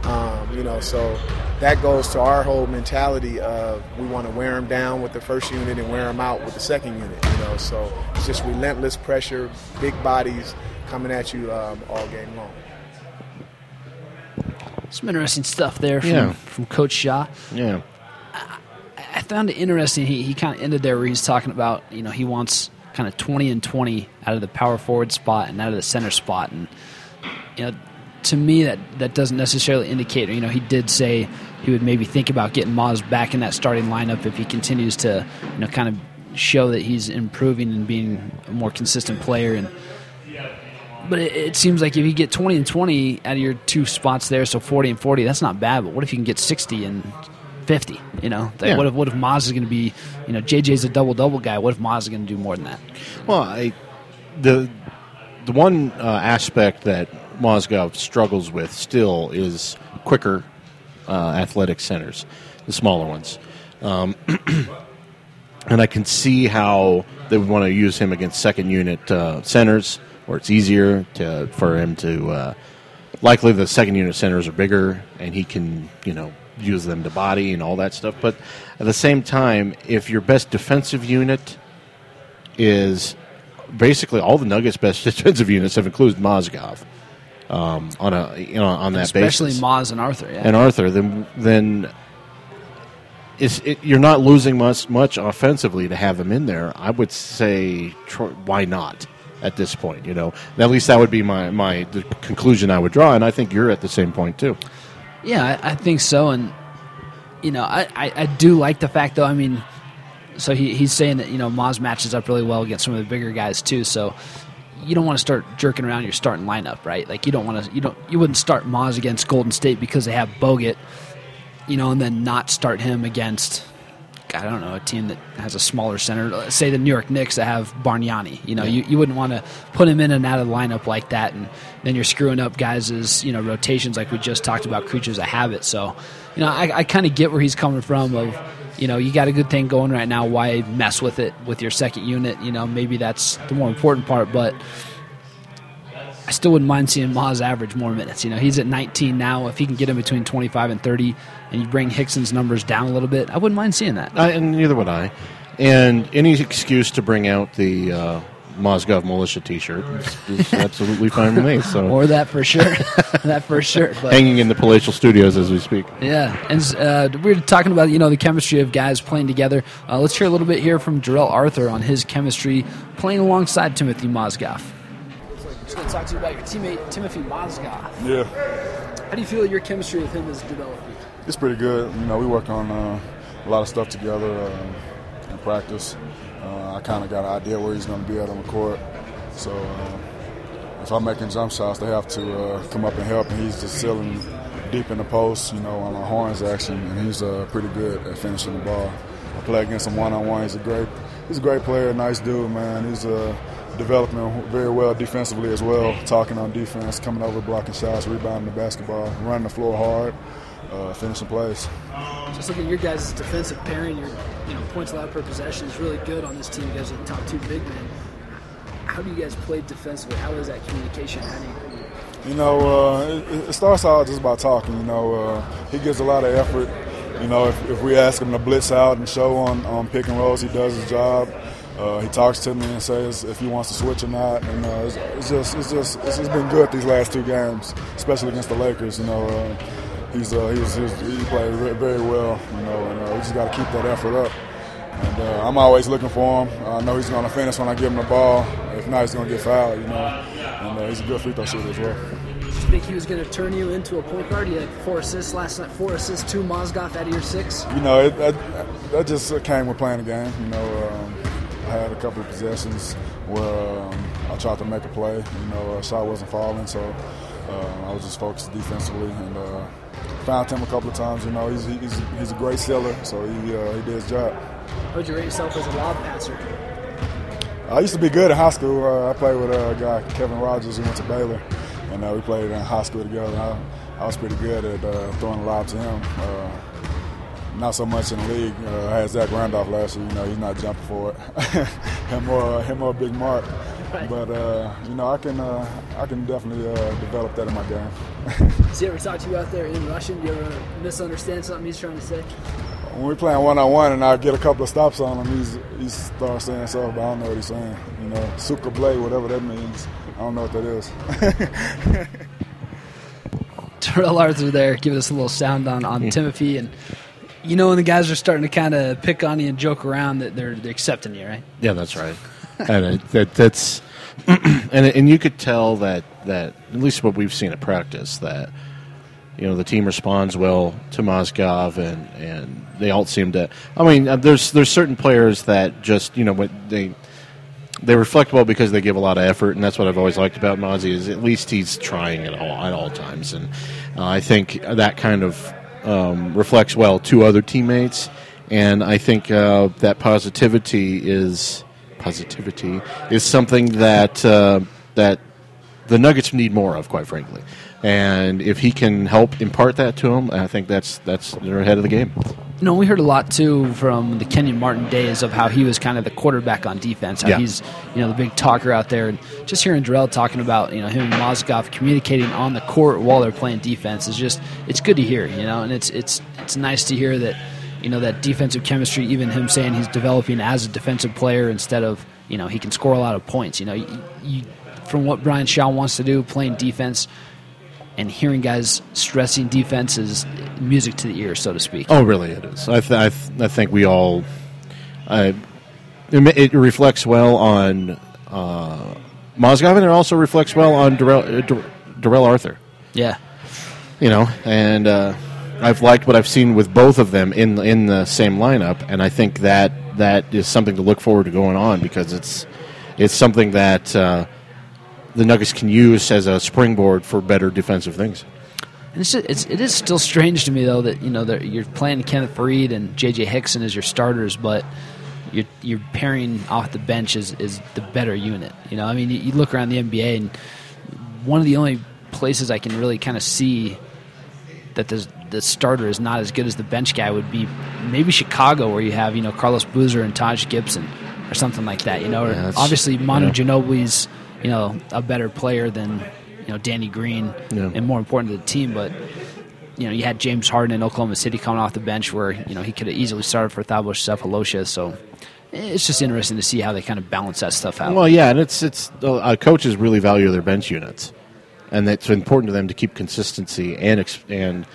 Um, you know, so that goes to our whole mentality of we want to wear them down with the first unit and wear them out with the second unit. You know, so it's just relentless pressure, big bodies coming at you um, all game long. Some interesting stuff there from, Yeah. from Coach Shaw. Yeah. I found it interesting. He, he kind of ended there where he's talking about, you know, he wants kind of 20 and 20 out of the power forward spot and out of the center spot. And, you know, to me, that, that doesn't necessarily indicate, you know, he did say he would maybe think about getting Moz back in that starting lineup if he continues to, you know, kind of show that he's improving and being a more consistent player. And, but it, it, seems like if you get 20 and 20 out of your two spots there, so 40 and 40, that's not bad. But what if you can get 60 and 50? You know, like Yeah. what if what if Maz is going to be, you know, JJ's a double double guy. What if Maz is going to do more than that? Well, I, the the one uh, aspect that Mozgov struggles with still is quicker uh, athletic centers, the smaller ones. Um, and I can see how they would want to use him against second unit uh, centers, where it's easier to for him to. Uh, likely, the second unit centers are bigger, and he can you know use them to body and all that stuff. But at the same time, if your best defensive unit is basically all the Nuggets' best defensive units have included Mozgov um, on a you know on that Especially basis. Maz and Arthur. Yeah. and Arthur, then then it, you're not losing much much offensively to have him in there. I would say, why not at this point? You know, And at least that would be my my the conclusion I would draw, and I think you're at the same point too. Yeah, I, I think so. And you know, I, I, I do like the fact though. I mean, so he, he's saying that you know Maz matches up really well against some of the bigger guys too. So you don't want to start jerking around your starting lineup, right? Like you don't want to you don't you wouldn't start Moz against Golden State because they have Bogut, you know, and then not start him against. I don't know a team that has a smaller center. Say the New York Knicks that have Bargnani. You know, you, you wouldn't want to put him in and out of the lineup like that, and then you're screwing up guys' you know rotations like we just talked about. Creatures of habit. So, you know, I, I kind of get where he's coming from. Of you know, you got a good thing going right now. Why mess with it with your second unit? You know, maybe that's the more important part, but. I still wouldn't mind seeing Maz average more minutes. You know, he's at 19 now. If he can get him between 25 and 30, and you bring Hickson's numbers down a little bit, I wouldn't mind seeing that. I, and neither would I. And any excuse to bring out the uh, Mozgov militia T-shirt is, is absolutely fine with me. So Or that for sure. that for sure. But hanging in the palatial studios as we speak. yeah, and uh, we we're talking about you know the chemistry of guys playing together. Uh, let's hear a little bit here from Darrell Arthur on his chemistry playing alongside Timothy Mozgov. Just going to talk to you about your teammate Timothy Mozgov. Yeah, How do you feel your chemistry with him is developing? it's pretty good. You know, we work on uh, a lot of stuff together uh, in practice. I kind of got an idea where he's going to be at on the court. So uh, if I'm making jump shots, they have to uh, come up and help, and he's just sealing deep in the post, you know, on a horns action, and he's uh, pretty good at finishing the ball. I play against him one on one. He's a great, he's a great player, nice dude, man. He's uh, developing very well defensively as well. Talking on defense, coming over, blocking shots, rebounding the basketball, running the floor hard, uh, finishing plays. Just looking at your guys' defensive pairing, your you know points allowed per possession is really good on this team. You guys are the top two big men. How do you guys play defensively? How is that communication? How do you, You know, uh, it, it starts out just by talking. You know, uh, he gives a lot of effort. You know, if, if we ask him to blitz out and show on, on pick and rolls, he does his job. Uh, he talks to me and says if he wants to switch or not. And uh, it's, it's just, it's just, it's just been good these last two games, especially against the Lakers. You know, uh, he's, uh, he's, he's he played very, well. You know, and uh, we just got to keep that effort up. And uh, I'm always looking for him. I know he's going to finish when I give him the ball. If not, he's going to get fouled. You know, and uh, he's a good free throw shooter as well. did you think he was going to turn you into a point guard? You had four assists last night. Four assists, two Mozgov out of your six. You know, it, that, that just came with playing the game. You know, um, I had a couple of possessions where um, I tried to make a play. You know, a shot wasn't falling, so uh, I was just focused defensively and uh, found him a couple of times. You know, he's he's, he's a great sealer, so he uh, he did his job. How would you rate yourself as a lob passer? I used to be good in high school. Uh, I played with a guy, Kevin Rogers, who went to Baylor, and uh, we played in high school together. I, I was pretty good at uh, throwing a lob to him. Uh, not so much in the league. Uh, I had Zach Randolph last year. You know, he's not jumping for it. him or him or Big Mark. But uh, you know, I can uh, I can definitely uh, develop that in my game. Does he ever talk to you out there in Russian? Do you ever misunderstand something he's trying to say? when we're playing one on one and I get a couple of stops on him, he's he starts saying stuff, but I don't know what he's saying. You know, suka blade, whatever that means. I don't know what that is. Darrell Arthur there giving us a little sound on, on Timothy. And you know when the guys are starting to kind of pick on you and joke around that they're, they're accepting you, right? Yeah, that's right. and it, that, that's and and you could tell that that at least what we've seen at practice that you know the team responds well to Mozgov and and they all seem to. I mean, uh, there's there's certain players that just you know they they reflect well because they give a lot of effort, and that's what I've always liked about Mozzie is at least he's trying at all at all times, and uh, I think that kind of um, reflects well to other teammates, and I think uh, that positivity is positivity is something that uh, that the Nuggets need more of, quite frankly. And if he can help impart that to them, I think that's that's they're ahead of the game. No, we heard a lot too from the Kenyon Martin days of how he was kind of the quarterback on defense. How Yeah. he's you know the big talker out there, and just hearing Darrell talking about you know him and Mozgov communicating on the court while they're playing defense is just it's good to hear. You know, and it's it's it's nice to hear that you know that defensive chemistry. Even him saying he's developing as a defensive player instead of you know he can score a lot of points. You know, you, you, from what Brian Shaw wants to do, playing defense. And hearing guys stressing defense is music to the ear, so to speak. Oh, really? It is. I th- I, th- I think we all. It, it reflects well on uh, Mozgov, and it also reflects well on Darrell, uh, Darrell Arthur. Yeah. You know, and uh, I've liked what I've seen with both of them in in the same lineup, and I think that that is something to look forward to going on because it's it's something that uh, the Nuggets can use as a springboard for better defensive things. It's, just, it's it is still strange to me though that you know that you're playing Kenneth Faried and J.J. Hickson as your starters, but you're you're pairing off the bench is, is the better unit. You know, I mean, you, you look around the NBA and one of the only places I can really kind of see that the the starter is not as good as the bench guy would be maybe Chicago, where you have you know Carlos Boozer and Taj Gibson or something like that. You know, Yeah, obviously Manu yeah. Ginobili's you know a better player than you know Danny Green Yeah. and more important to the team, but. You know, you had James Harden in Oklahoma City coming off the bench, where you know he could have easily started for Thabo Sefolosha. So it's just interesting to see how they kind of balance that stuff out. Well, yeah, and it's it's uh, coaches really value their bench units, and it's important to them to keep consistency and and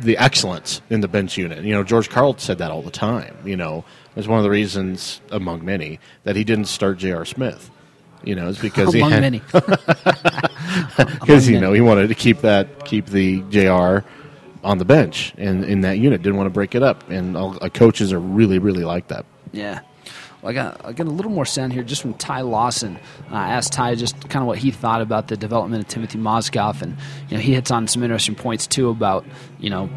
the excellence in the bench unit. You know, George Karl said that all the time. You know, it's one of the reasons, among many, that he didn't start J.R. Smith. You know, it's because he had, many. because you Among know he wanted to keep that keep the Jr. on the bench and in that unit didn't want to break it up and all, uh, coaches are really really like that. Yeah. Well, I got I got a little more sound here just from Ty Lawson. Uh, I asked Ty just kind of what he thought about the development of Timothy Mozgov, and you know he hits on some interesting points too about you know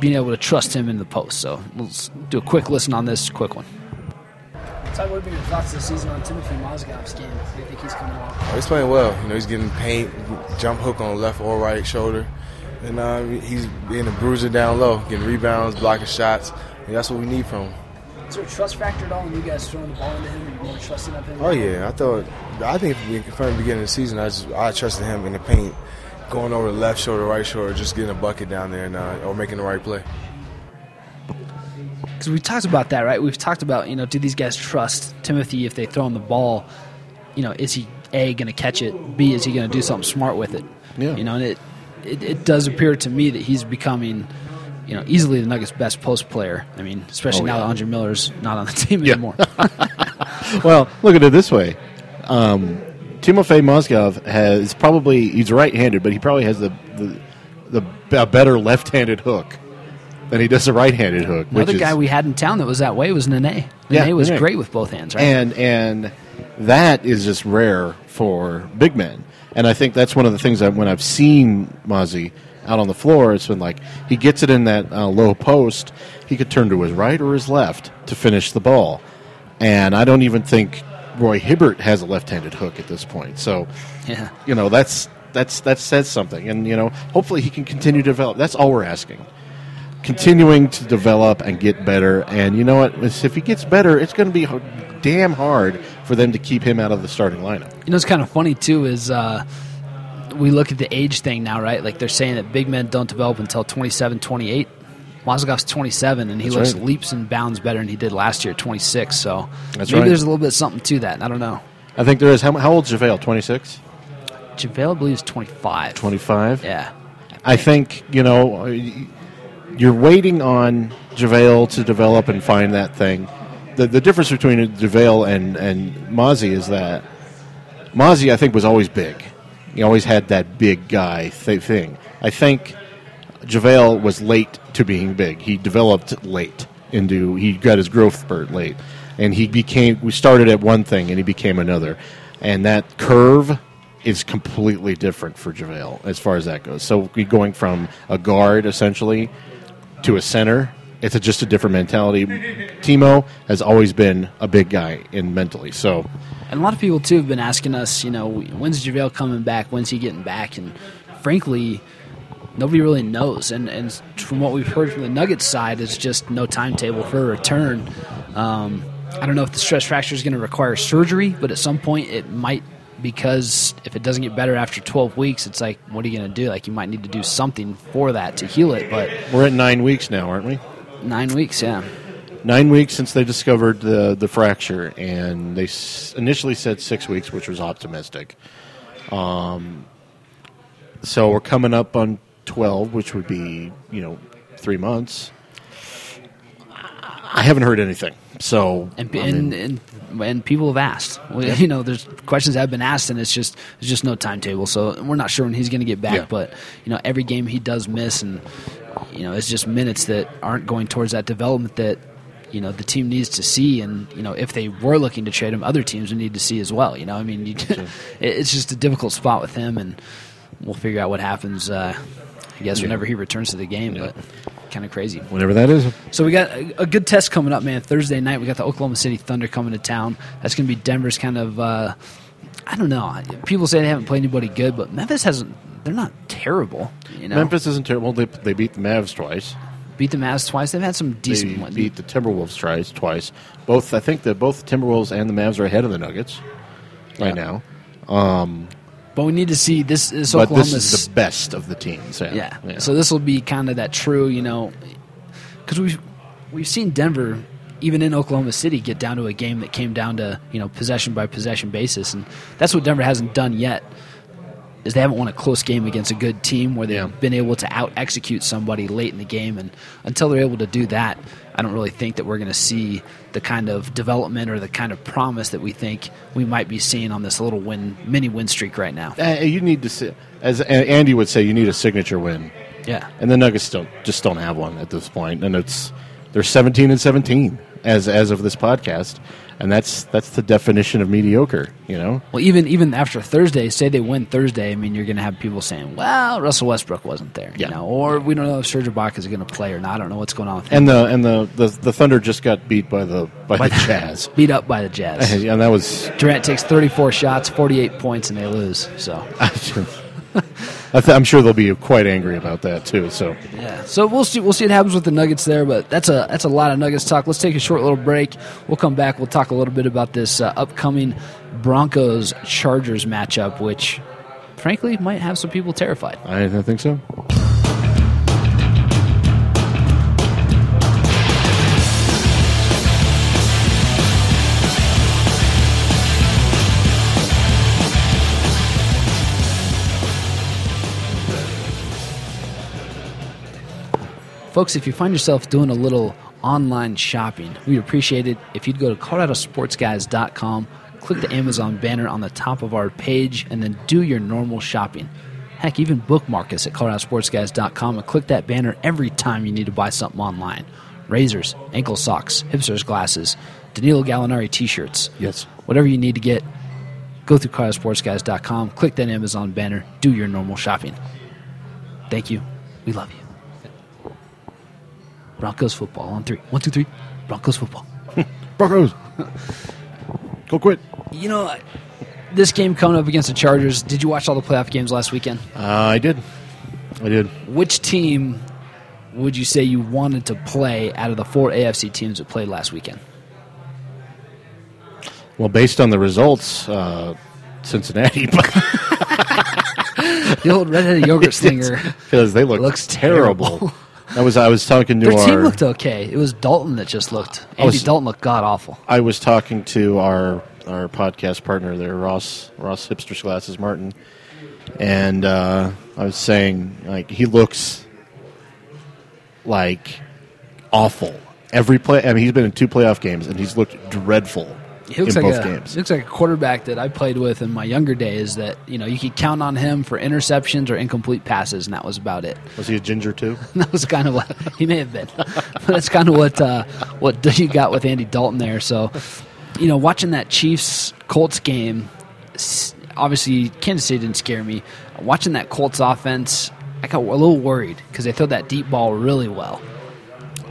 being able to trust him in the post. So let's do a quick listen on this quick one. Ty, what have been your thoughts this season on Timothy Mozgov's game? Do you think he's coming along? Oh, he's playing well. You know, he's getting paint, jump hook on left or right shoulder, and uh, he's being a bruiser down low, getting rebounds, blocking shots. And that's what we need from him. Is there a trust factor at all when you guys throwing the ball into him? Are you more trusting of him? Oh yeah, I thought. I think from the beginning of the season, I just I trusted him in the paint, going over the left shoulder, right shoulder, just getting a bucket down there and uh, or making the right play. because we talked about that, right? We've talked about you know, do these guys trust Timothy if they throw him the ball? You know, is he a going to catch it? B is he going to do something smart with it? Yeah. You know, and it, it it does appear to me that he's becoming, you know, easily the Nuggets' best post player. I mean, especially Oh, now yeah. that Andre Miller's not on the team Yeah. anymore. well, look at it this way. Um, Timofey Mozgov has probably he's right-handed, but he probably has the the, the a better left-handed hook than he does a right-handed hook. Another which guy is, we had in town that was that way was Nene. Nene Yeah, was Nene. great with both hands, right? and and that is just rare for big men. And I think that's one of the things that when I've seen Mozzie out on the floor, it's been like he gets it in that uh, low post. He could turn to his right or his left to finish the ball. And I don't even think Roy Hibbert has a left-handed hook at this point. So, Yeah. you know, that's that's that says something. And you know, hopefully he can continue to develop. That's all we're asking. Continuing to develop and get better. And you know what? If he gets better, it's going to be damn hard for them to keep him out of the starting lineup. You know, it's kind of funny too. Is uh, we look at the age thing now, right? Like they're saying that big men don't develop until 27, 28. Mozgov's 27, and he That's looks right. leaps and bounds better than he did last year at 26. So That's maybe right. there's a little bit of something to that. I don't know. I think there is. How, how old's JaVale? 26? JaVale, I believe, is 25. 25? Yeah. I think, you know, you're waiting on JaVale to develop and find that thing. the the difference between JaVale and and Mozzie is that Mozzie I think was always big. He always had that big guy th- thing. I think JaVale was late to being big. He developed late into he got his growth spurt late, and he became. We started at one thing and he became another, and that curve is completely different for JaVale as far as that goes. So going from a guard essentially to a center. It's a, just a different mentality. Timo has always been a big guy in mentally. So And a lot of people too have been asking us, you know, when's JaVale coming back? When's he getting back? And frankly, nobody really knows. And and from what we've heard from the Nuggets side, it's just no timetable for a return. Um, I don't know if the stress fracture is going to require surgery, but at some point it might because if it doesn't get better after 12 weeks, it's like, what are you going to do? Like, you might need to do something for that to heal it. But we're at nine weeks now, aren't we? Nine weeks, yeah. Nine weeks since they discovered the the fracture, and they s- initially said six weeks, which was optimistic. Um, so we're coming up on twelve, which would be you know three months. I haven't heard anything, so and I and, mean, and and people have asked. We- You know, there's questions that have been asked, and it's just it's just no timetable. So we're not sure when he's going to get back. Yeah. But you know, every game he does miss, and you know, it's just minutes that aren't going towards that development that you know the team needs to see. And you know, if they were looking to trade him, other teams would need to see as well. You know, I mean, you, it- it's just a difficult spot with him, and we'll figure out what happens. Uh, I guess Yeah. whenever he returns to the game, but kind of crazy. whenever that is. So we got a, a good test coming up, man. Thursday night, we got the Oklahoma City Thunder coming to town. That's going to be Denver's kind of. Uh, I don't know. People say they haven't played anybody good, but Memphis hasn't. They're not terrible. You know, Memphis isn't terrible. They, they beat the Mavs twice. beat the Mavs twice. They've had some decent they ones. beat the Timberwolves twice. Twice. Both. I think that both Timberwolves and the Mavs are ahead of the Nuggets right now. Um, But we need to see this. This but Oklahoma's this is the best of the teams. Yeah. Yeah. So this will be kind of that true, you know, because we've we've seen Denver even in Oklahoma City get down to a game that came down to you know possession by possession basis, and that's what Denver hasn't done yet. Is they haven't won a close game against a good team where they've Yeah. been able to out execute somebody late in the game, and until they're able to do that, I don't really think that we're going to see the kind of development or the kind of promise that we think we might be seeing on this little win mini win streak right now. Uh, you need to see, as Andy would say, you need a signature win. Yeah. And the Nuggets don't just don't have one at this point, and it's they're seventeen and seventeen as as of this podcast, and that's that's the definition of mediocre. You know, Well, even even after Thursday, say they win Thursday, I mean, you're going to have people saying, "Well, Russell Westbrook wasn't there," Yeah. you know, or we don't know if Serge Ibaka is going to play or not. I don't know what's going on with and the and the, the the Thunder just got beat by the by, the Jazz, beat up by the Jazz. and that was Durant takes 34 shots, 48 points, and they lose. So I th- I'm sure they'll be quite angry about that too. So yeah, so we'll see. We'll see what happens with the Nuggets there, but that's a that's a lot of Nuggets talk. Let's take a short little break. We'll come back. We'll talk a little bit about this uh, upcoming Broncos Chargers matchup, which frankly might have some people terrified. I, I think so. Folks, if you find yourself doing a little online shopping, we'd appreciate it if you'd go to coloradosportsguys.com, click the Amazon banner on the top of our page, and then do your normal shopping. Heck, even bookmark us at coloradosportsguys.com and click that banner every time you need to buy something online. Razors, ankle socks, hipsters glasses, Danilo Gallinari t-shirts. Yes. Whatever you need to get, go through coloradosportsguys.com, click that Amazon banner, do your normal shopping. Thank you. We love you. Broncos football on three. One, two, three. Broncos football. Broncos. Go quit. You know, this game coming up against the Chargers. Did you watch all the playoff games last weekend? Uh, I did. I did. Which team would you say you wanted to play out of the four AFC teams that played last weekend? Well, based on the results, uh, Cincinnati, The old redheaded yogurt slinger. because they look Looks terrible. terrible. I was I was talking to Their our team looked okay. It was Dalton that just looked. Andy was- Dalton looked god awful. I was talking to our our podcast partner there, Ross Ross Hipsters Glasses Martin, and uh, I was saying like he looks like awful, every play. I mean, he's been in two playoff games, and he's looked dreadful He looks in like both a games. he looks like a quarterback that I played with in my younger days. That you know you could count on him for interceptions or incomplete passes, and that was about it. Was he a ginger too? that was kind of what he may have been. but that's kind of what uh, what you got with Andy Dalton there. So, you know, watching that Chiefs Colts game, obviously Kansas City didn't scare me. Watching that Colts offense, I got a little worried because they throw that deep ball really well.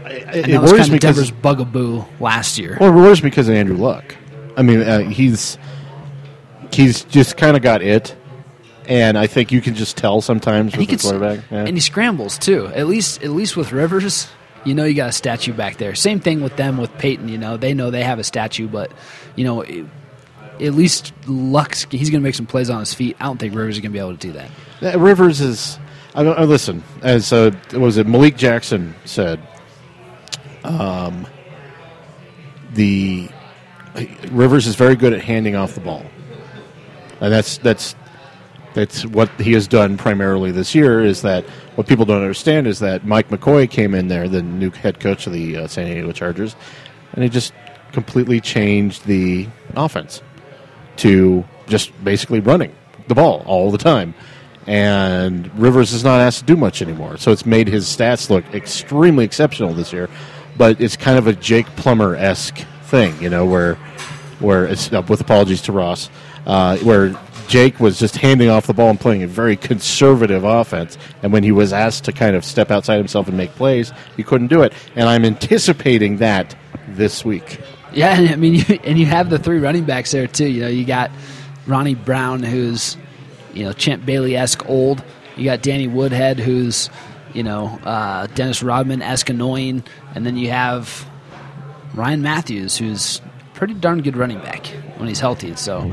It, And it was worries me of Denver's because bugaboo last year. well, it worries me because of Andrew Luck. I mean, uh, he's he's just kind of got it, and I think you can just tell sometimes and with he the quarterback. Yeah. and he scrambles too. At least, at least with Rivers, you know, you got a statue back there. Same thing with them with Peyton. You know, they know they have a statue, but you know, it- at least Luck's he's going to make some plays on his feet. I don't think Rivers is going to be able to do that. Uh, Rivers is. I, don't- I listen as uh, was it Malik Jackson said. Um, the uh, Rivers is very good at handing off the ball, and that's that's that's what he has done primarily this year. Is that what people don't understand is that Mike McCoy came in there, the new head coach of the uh, San Diego Chargers, and he just completely changed the offense to just basically running the ball all the time. And Rivers is not asked to do much anymore. So it's made his stats look extremely exceptional this year. But it's kind of a Jake Plummer esque thing, you know, where where it's uh, with apologies to Ross, uh, where Jake was just handing off the ball and playing a very conservative offense. And when he was asked to kind of step outside himself and make plays, he couldn't do it. And I'm anticipating that this week. Yeah, and I mean, you, and you have the three running backs there too. You know, you got Ronnie Brown, who's you know Champ Bailey esque old. You got Danny Woodhead, who's you know uh, Dennis Rodman esque annoying, and then you have Ryan Mathews, who's pretty darn good running back when he's healthy. So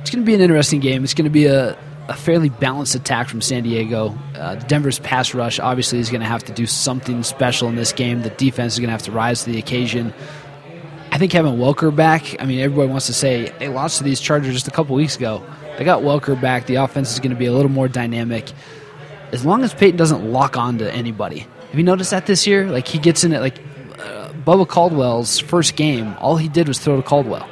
it's going to be an interesting game. It's going to be a, a fairly balanced attack from San Diego. Uh, Denver's pass rush obviously is going to have to do something special in this game. The defense is going to have to rise to the occasion. I think having Welker back, I mean, everybody wants to say they lost to these Chargers just a couple weeks ago. They got Welker back. The offense is going to be a little more dynamic. As long as Peyton doesn't lock on to anybody. Have you noticed that this year? Like, he gets in it, like, Bubba Caldwell's first game, all he did was throw to Caldwell.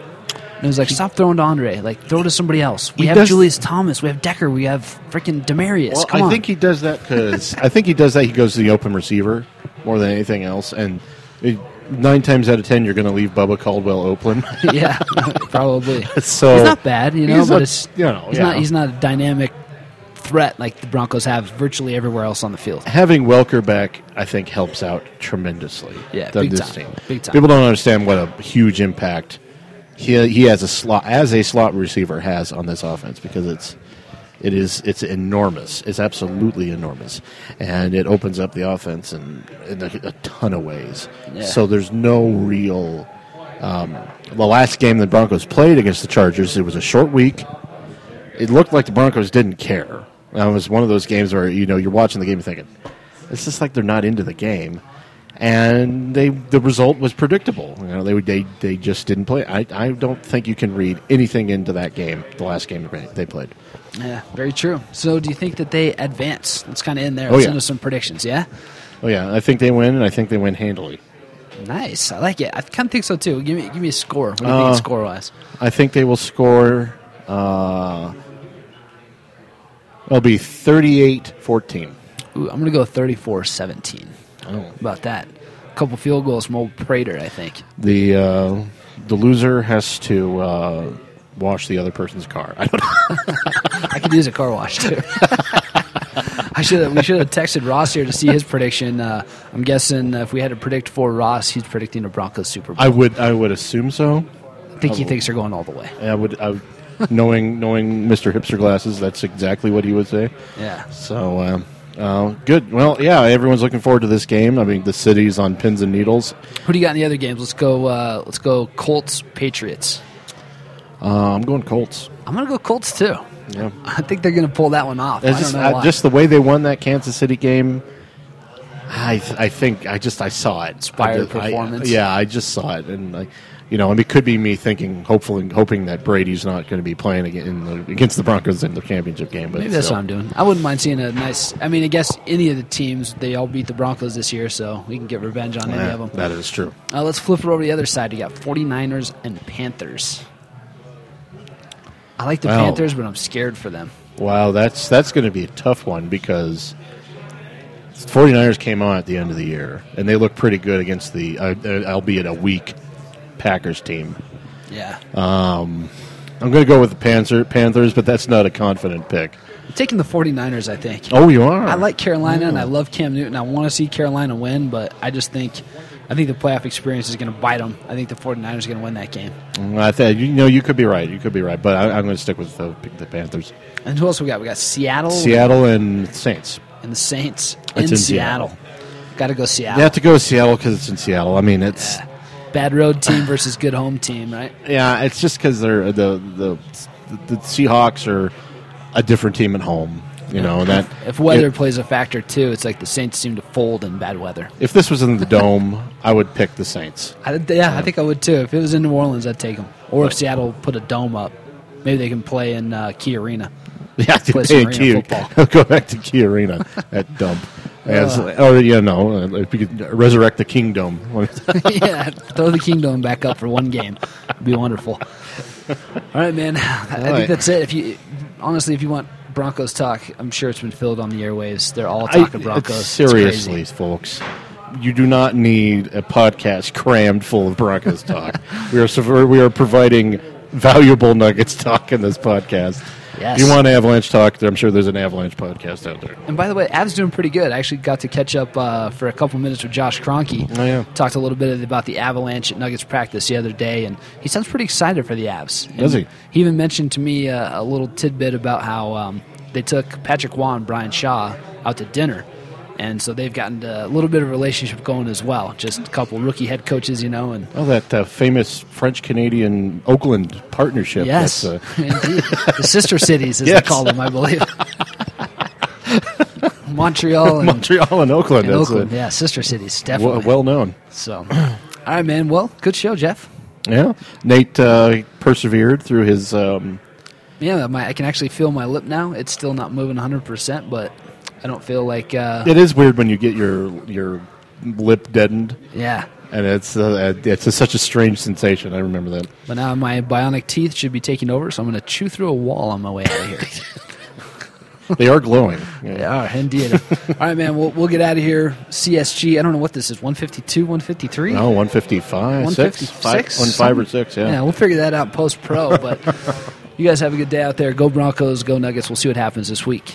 And it was like, stop throwing to Andre. Like, throw to somebody else. We have does- Julius Thomas. We have Decker. We have freaking Demaryius. Well, Come I on. think he does that because I think he does that. He goes to the open receiver more than anything else, and it, nine times out of ten, you're going to leave Bubba Caldwell open. yeah, probably. So he's not bad, you know, he's but a- it's you know, he's yeah. not he's not a dynamic threat like the Broncos have virtually everywhere else on the field. Having Welker back, I think, helps out tremendously. Yeah, big time. team. Big time. People don't understand what a huge impact he he has a slot as a slot receiver has on this offense because it's it is it's enormous. It's absolutely enormous, and it opens up the offense in, in a, a ton of ways. Yeah. So there's no real. Um, the last game the Broncos played against the Chargers, it was a short week. It looked like the Broncos didn't care. It was one of those games where you know you're watching the game and thinking, it's just like they're not into the game, and they the result was predictable. You know, they they they just didn't play. I I don't think you can read anything into that game, the last game they played. Yeah, very true. So, do you think that they advance? Let's kind of end there. Oh, Let's yeah. into some predictions. Yeah, Oh yeah, I think they win, and I think they win handily. nice. I like it. I kind of think so too. Give me give me a score. What do you Uh, think score wise? I think they will score. Uh, it'll be 38-14. Ooh, I'm gonna go 34-17. Oh. About that. A couple field goals from old Prater, I think. The uh, the loser has to uh, wash the other person's car. I don't know. I could use a car wash too. I should have, we should have texted Ross here to see his prediction. Uh, I'm guessing if we had to predict for Ross, he's predicting a Broncos Super Bowl. I would I would assume so. I think he thinks they're going all the way. I would, I would knowing knowing Mr. Hipster Glasses, that's exactly what he would say. Yeah. So um, uh, good. Well, yeah, everyone's looking forward to this game. I mean, the city's on pins and needles. Who do you got in the other games? Let's go. Uh, let's go. Colts Patriots. Uh, I'm going Colts. I'm gonna go Colts too. Yeah. I think they're gonna pull that one off. I It's don't just, I- just the way they won that Kansas City game. I I think I just I saw it. Inspired I just- I- performance. yeah, I just saw it, and like you know, and it could be me thinking, hopefully, hoping that Brady's not going to be playing again the, against the Broncos in the championship game. But Maybe that's still. what I'm doing. I wouldn't mind seeing a nice. I mean, I guess any of the teams they all beat the Broncos this year, so we can get revenge on any of them. that is true. Uh, let's flip it over to the other side. You got 49ers and Panthers. I like the Wow. Panthers, but I'm scared for them. Wow, that's that's going to be a tough one because 49ers came on at the end of the year and they looked pretty good against the, uh, uh, albeit a weak Packers team. Yeah. Um, I'm going to go with the Panther, Panthers, but that's not a confident pick. I'm taking the 49ers, I think. Oh, you are? I like Carolina and I love Cam Newton. I want to see Carolina win, but I just think I think the playoff experience is going to bite them. I think the 49ers are going to win that game. Mm, I think you know you could be right. You could be right, but I, I'm going to stick with the, the Panthers, And who else we got? We got Seattle, Seattle, and Saints. and the Saints It's in, in Seattle. Seattle. Got to go Seattle. You have to go Seattle because it's in Seattle. I mean, it's Bad road team versus good home team, right? yeah, it's just because they're the, the the Seahawks are a different team at home. You know that If weather it- plays a factor too, it's like the Saints seem to fold in bad weather. if this was in the dome, I would pick the Saints. I, yeah, I think I would too. If it was in New Orleans, I'd take them. Or if Seattle put a dome up, maybe they can play in uh, Key Arena. Yeah, Play some arena Key, football. go back to Key Arena at dump. As, Uh. or you know, if you could resurrect the Kingdome. yeah, throw the Kingdome back up for one game. It'd be wonderful. All right, man. I think that's it. If you honestly, if you want Broncos talk, I'm sure it's been filled on the airwaves. They're all I- talking it's Broncos. Seriously, folks, you do not need a podcast crammed full of Broncos talk. we are we are providing valuable nuggets talk in this podcast. Yes. If you want Avalanche talk, I'm sure there's an Avalanche podcast out there. And by the way, Av's doing pretty good. I actually got to catch up uh, for a couple minutes with Josh Kroenke. Oh, yeah. Talked a little bit about the Avalanche at Nuggets practice the other day, and he sounds pretty excited for the Avs. And Does he? He even mentioned to me uh, a little tidbit about how um, they took Patrick Roy and Brian Shaw out to dinner. And so they've gotten a little bit of a relationship going as well. Just a couple rookie head coaches, you know, and Oh, that uh, famous French Canadian Oakland partnership. yes, uh, indeed. the sister cities, as Yes. they call them, I believe. Montreal and Montreal and Oakland. and Oakland, yeah, sister cities, definitely. well, well known. So, all right, man. Well, good show, Jeff. Yeah, Nate uh, persevered through his. Um, Yeah, my, I can actually feel my lip now. It's still not moving 100%, but I don't feel like. Uh, it is weird when you get your your lip deadened, yeah. and it's uh, it's a, such a strange sensation. I remember that. But now my bionic teeth should be taking over, so I'm going to chew through a wall on my way out of here. They are glowing. Yeah. they are, indeed. All right, man. We'll, we'll get out of here. CSG. I don't know what this is. 152, 153? No, 155, 156? six, five, one five or six. Yeah. Yeah, we'll figure that out post pro. But you guys have a good day out there. Go Broncos, go Nuggets. We'll see what happens this week